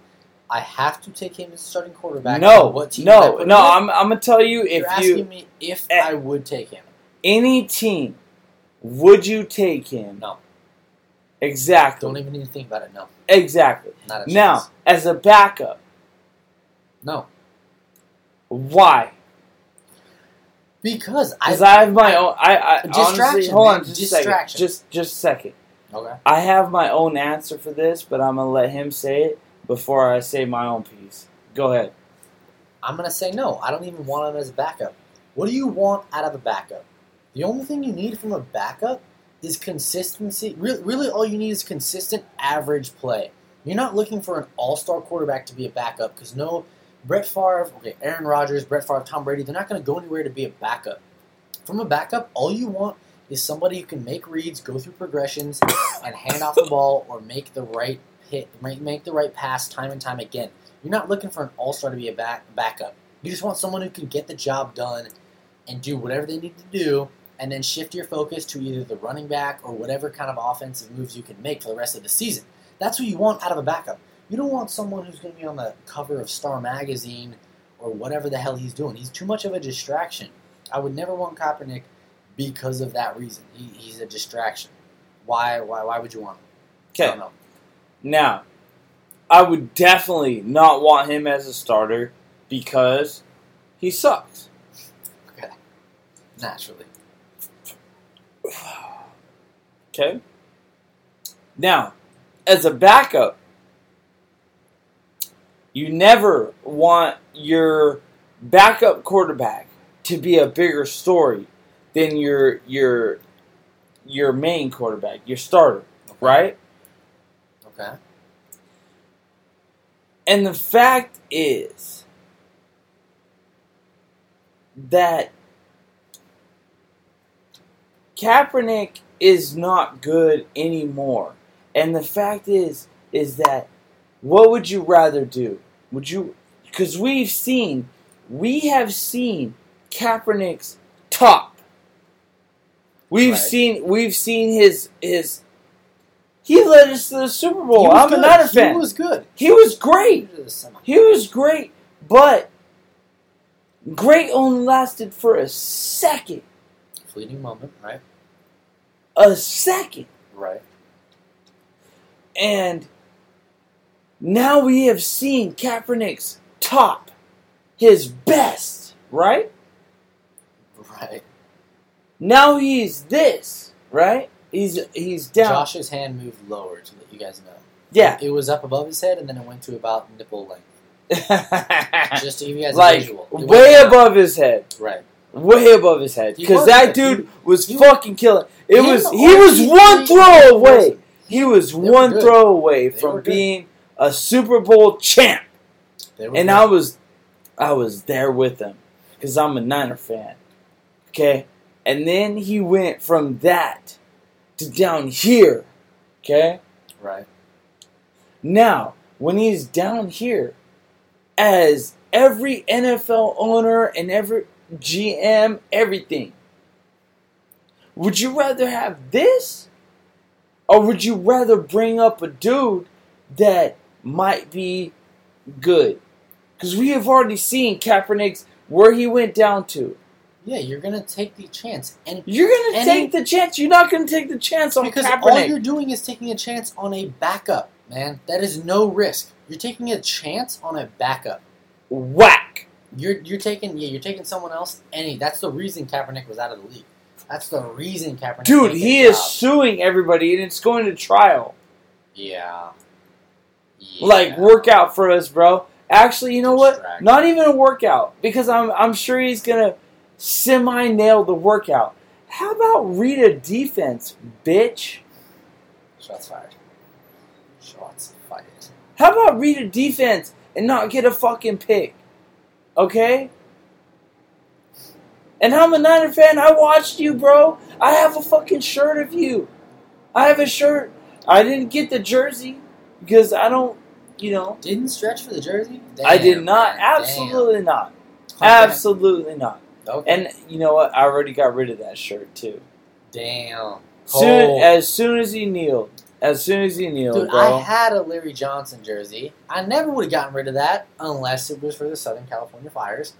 I have to take him as starting quarterback? No, What team no, no. I'm, I'm gonna tell you if You're asking you me if Eh. I would take him. any team, would you take him? No. Exactly. Don't even need to think about it. No, Exactly. not a chance. Now, as a backup, no, why? because I, Because I, have my own. I, I honestly, Distraction, hold on, just a second. Distraction. Just, just a second. okay. I have my own answer for this, but I'm gonna let him say it before I say my own piece. Go ahead. I'm gonna say no. I don't even want him as a backup. What do you want out of a backup? The only thing you need from a backup is consistency. Really, really, all you need is consistent average play. You're not looking for an all-star quarterback to be a backup because no, Brett Favre, okay, Aaron Rodgers, Brett Favre, Tom Brady, they're not going to go anywhere to be a backup. From a backup, all you want is somebody who can make reads, go through progressions, and hand off the ball or make the right hit, make, make the right pass time and time again. You're not looking for an all star to be a back backup. You just want someone who can get the job done and do whatever they need to do, and then shift your focus to either the running back or whatever kind of offensive moves you can make for the rest of the season. That's what you want out of a backup. You don't want someone who's going to be on the cover of Star Magazine or whatever the hell he's doing. He's too much of a distraction. I would never want Kaepernick because of that reason. He, he's a distraction. Why? Why? Why would you want him? I Okay. Now, I would definitely not want him as a starter because he sucks. Okay. Naturally. Okay? Now, as a backup, you never want your backup quarterback to be a bigger story than your your your main quarterback, your starter, right? Okay. And the fact is that Kaepernick is not good anymore. And the fact is is that what would you rather do? Would you cuz we've seen we have seen Kaepernick's top. We've Right. seen we've seen his his he led us to the Super Bowl. I'm good. a Niner fan. He was good. He was great. He was semi- He was great, but great only lasted for a second. Fleeting moment, right? A second. Right. And now we have seen Kaepernick's top, his best, right? Right. Now he's this, right? He's he's down. Josh's hand moved lower to let you guys know. Yeah. It was up above his head and then it went to about nipple length. Just to give you guys a visual. It way above his head. Right. Way above his head. Because that dude was he- fucking killing. It was he was one throw away. He was one good. throw away They from being a Super Bowl champ, and good. I was, I was there with him because I'm a Niner fan. Okay, and then he went from that to down here. Okay, Right. now when he's down here, as every NFL owner and every GM, everything, would you rather have this? Or would you rather bring up a dude that might be good? Because we have already seen Kaepernick's where he went down to. Yeah, you're gonna take the chance. And You're gonna take the chance. You're not gonna take the chance on because all you're doing is taking a chance on a backup, man. That is no risk. You're taking a chance on a backup. Whack. You're you're taking yeah, you're taking someone else any that's the reason Kaepernick was out of the league. That's the reason Kaepernick Dude, he is job. suing everybody and it's going to trial. Yeah. yeah. Like workout for us, bro. Actually, you know what? Not even a workout because I'm I'm sure he's gonna semi nail the workout. How about read a defense, bitch? Shots fired. Shots fired. How about read a defense and not get a fucking pick? Okay? And I'm a Niner fan. I watched you, bro. I have a fucking shirt of you. I have a shirt. I didn't get the jersey because I don't, you know. Didn't stretch for the jersey? I did not. man, Absolutely not. damn. Absolutely not. Okay. And you know what? I already got rid of that shirt too. Damn. Soon, oh. as soon as he kneeled, as soon as he kneeled, Dude, bro. I had a Larry Johnson jersey. I never would have gotten rid of that unless it was for the Southern California Flyers.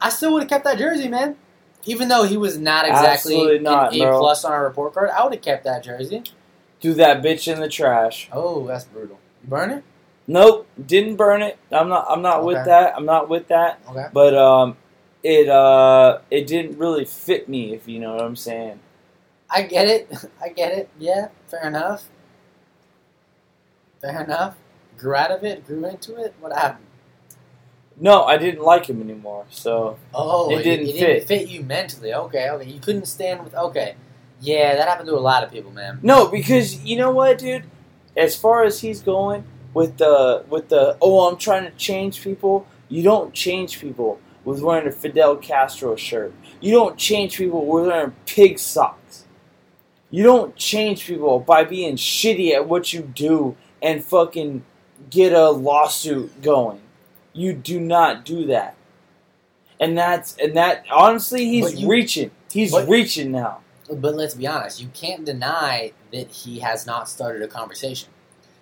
I still would have kept that jersey, man. Even though he was not exactly not, an A bro. plus on our report card, I would have kept that jersey. Threw that bitch in the trash. Oh, that's brutal. You burn it? Nope, didn't burn it. I'm not. I'm not with that. I'm not with that. Okay. But um, it uh, it didn't really fit me. If you know what I'm saying. I get it. I get it. Yeah, fair enough. Fair enough. Grew out of it, grew into it. What happened? No, I didn't like him anymore. So Oh, It didn't it, didn't fit. fit you mentally. Okay, okay. You couldn't stand with. Okay, yeah, that happened to a lot of people, man. no, because you know what, dude. As far as he's going with the with the oh, I'm trying to change people. You don't change people. with wearing a Fidel Castro shirt. You don't change people with wearing pig socks. You don't change people by being shitty at what you do and fucking get a lawsuit going. You do not do that. And that's and that honestly he's you- reaching. He's but- reaching now. But let's be honest, you can't deny that he has not started a conversation.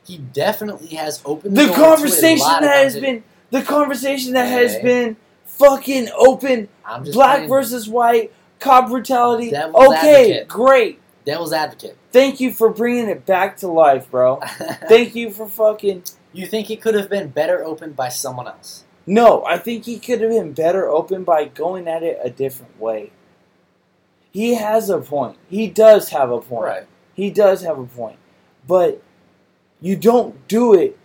He definitely has opened the, The door to a conversation that has been the conversation that has been fucking open black playing versus white cop brutality. Devil's Okay, advocate. great. devil's advocate. Thank you for bringing it back to life, bro. Thank you for fucking. you think it could have been better opened by someone else? No, I think he could have been better opened by going at it a different way. He has a point. He does have a point. Right. He does have a point. But you don't do it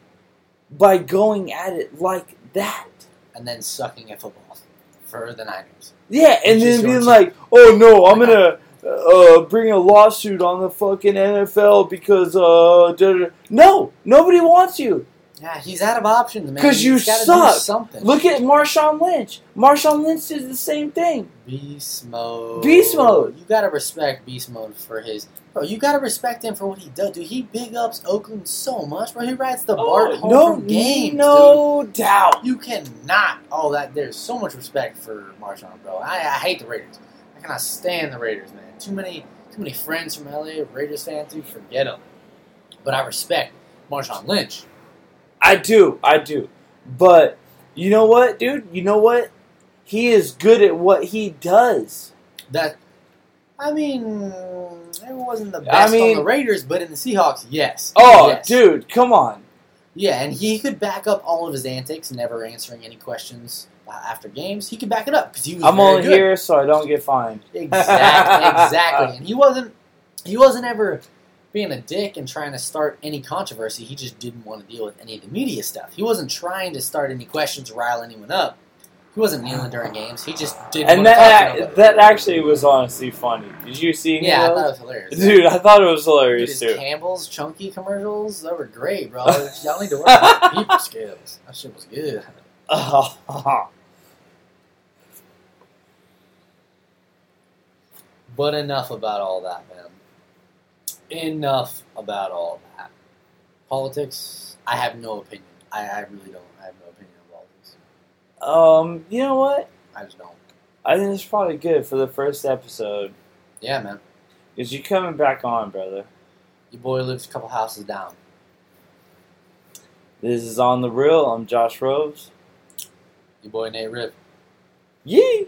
by going at it like that. And then sucking at football for the Niners. Yeah, and then being like, "Oh no, I'm gonna uh, bring a lawsuit on the fucking NFL because uh, da- da-" no, nobody wants you. Yeah, he's out of options, man. Because you suck. Something. Look at Marshawn Lynch. Marshawn Lynch did the same thing. Beast mode. Beast mode. You gotta respect Beast mode for his. Bro, you gotta respect him for what he does. Dude, he big ups Oakland so much, bro. He rides the Bart home Oh, no, from games, no doubt. You cannot. Oh, that there's so much respect for Marshawn, bro. I, I hate the Raiders. I cannot stand the Raiders, man. Too many, too many friends from LA, Raiders fans, dude. Forget them. But I respect Marshawn Lynch. I do, I do. But you know what, dude? You know what? He is good at what he does. That, I mean, it wasn't the I best mean- on the Raiders, but in the Seahawks, yes. Oh, Yes. dude, come on. Yeah, and he could back up all of his antics, never answering any questions uh, after games. He could back it up because he was. I'm only good. here so I don't get fined. Exactly, exactly. And he wasn't. He wasn't ever being a dick and trying to start any controversy. He just didn't want to deal with any of the media stuff. He wasn't trying to start any questions, or rile anyone up. He wasn't kneeling during games. He just didn't. And want to talk to that that actually was honestly funny. Did you see? yeah, I thought it was hilarious. Dude, I thought it was Dude, hilarious his too. Campbell's chunky commercials, they were great, bro. Y'all need to work on your people skills. That shit was good. But enough about all that, man. Enough about all that. Politics, I have no opinion. I, I really don't. I have no opinion on politics. Um, you know what? I just don't. I think it's probably good for the first episode Yeah, man. because you coming back on, brother. Your boy lives a couple houses down. This is on the real. I'm Josh Rose. Your boy Nate Rip. Yee.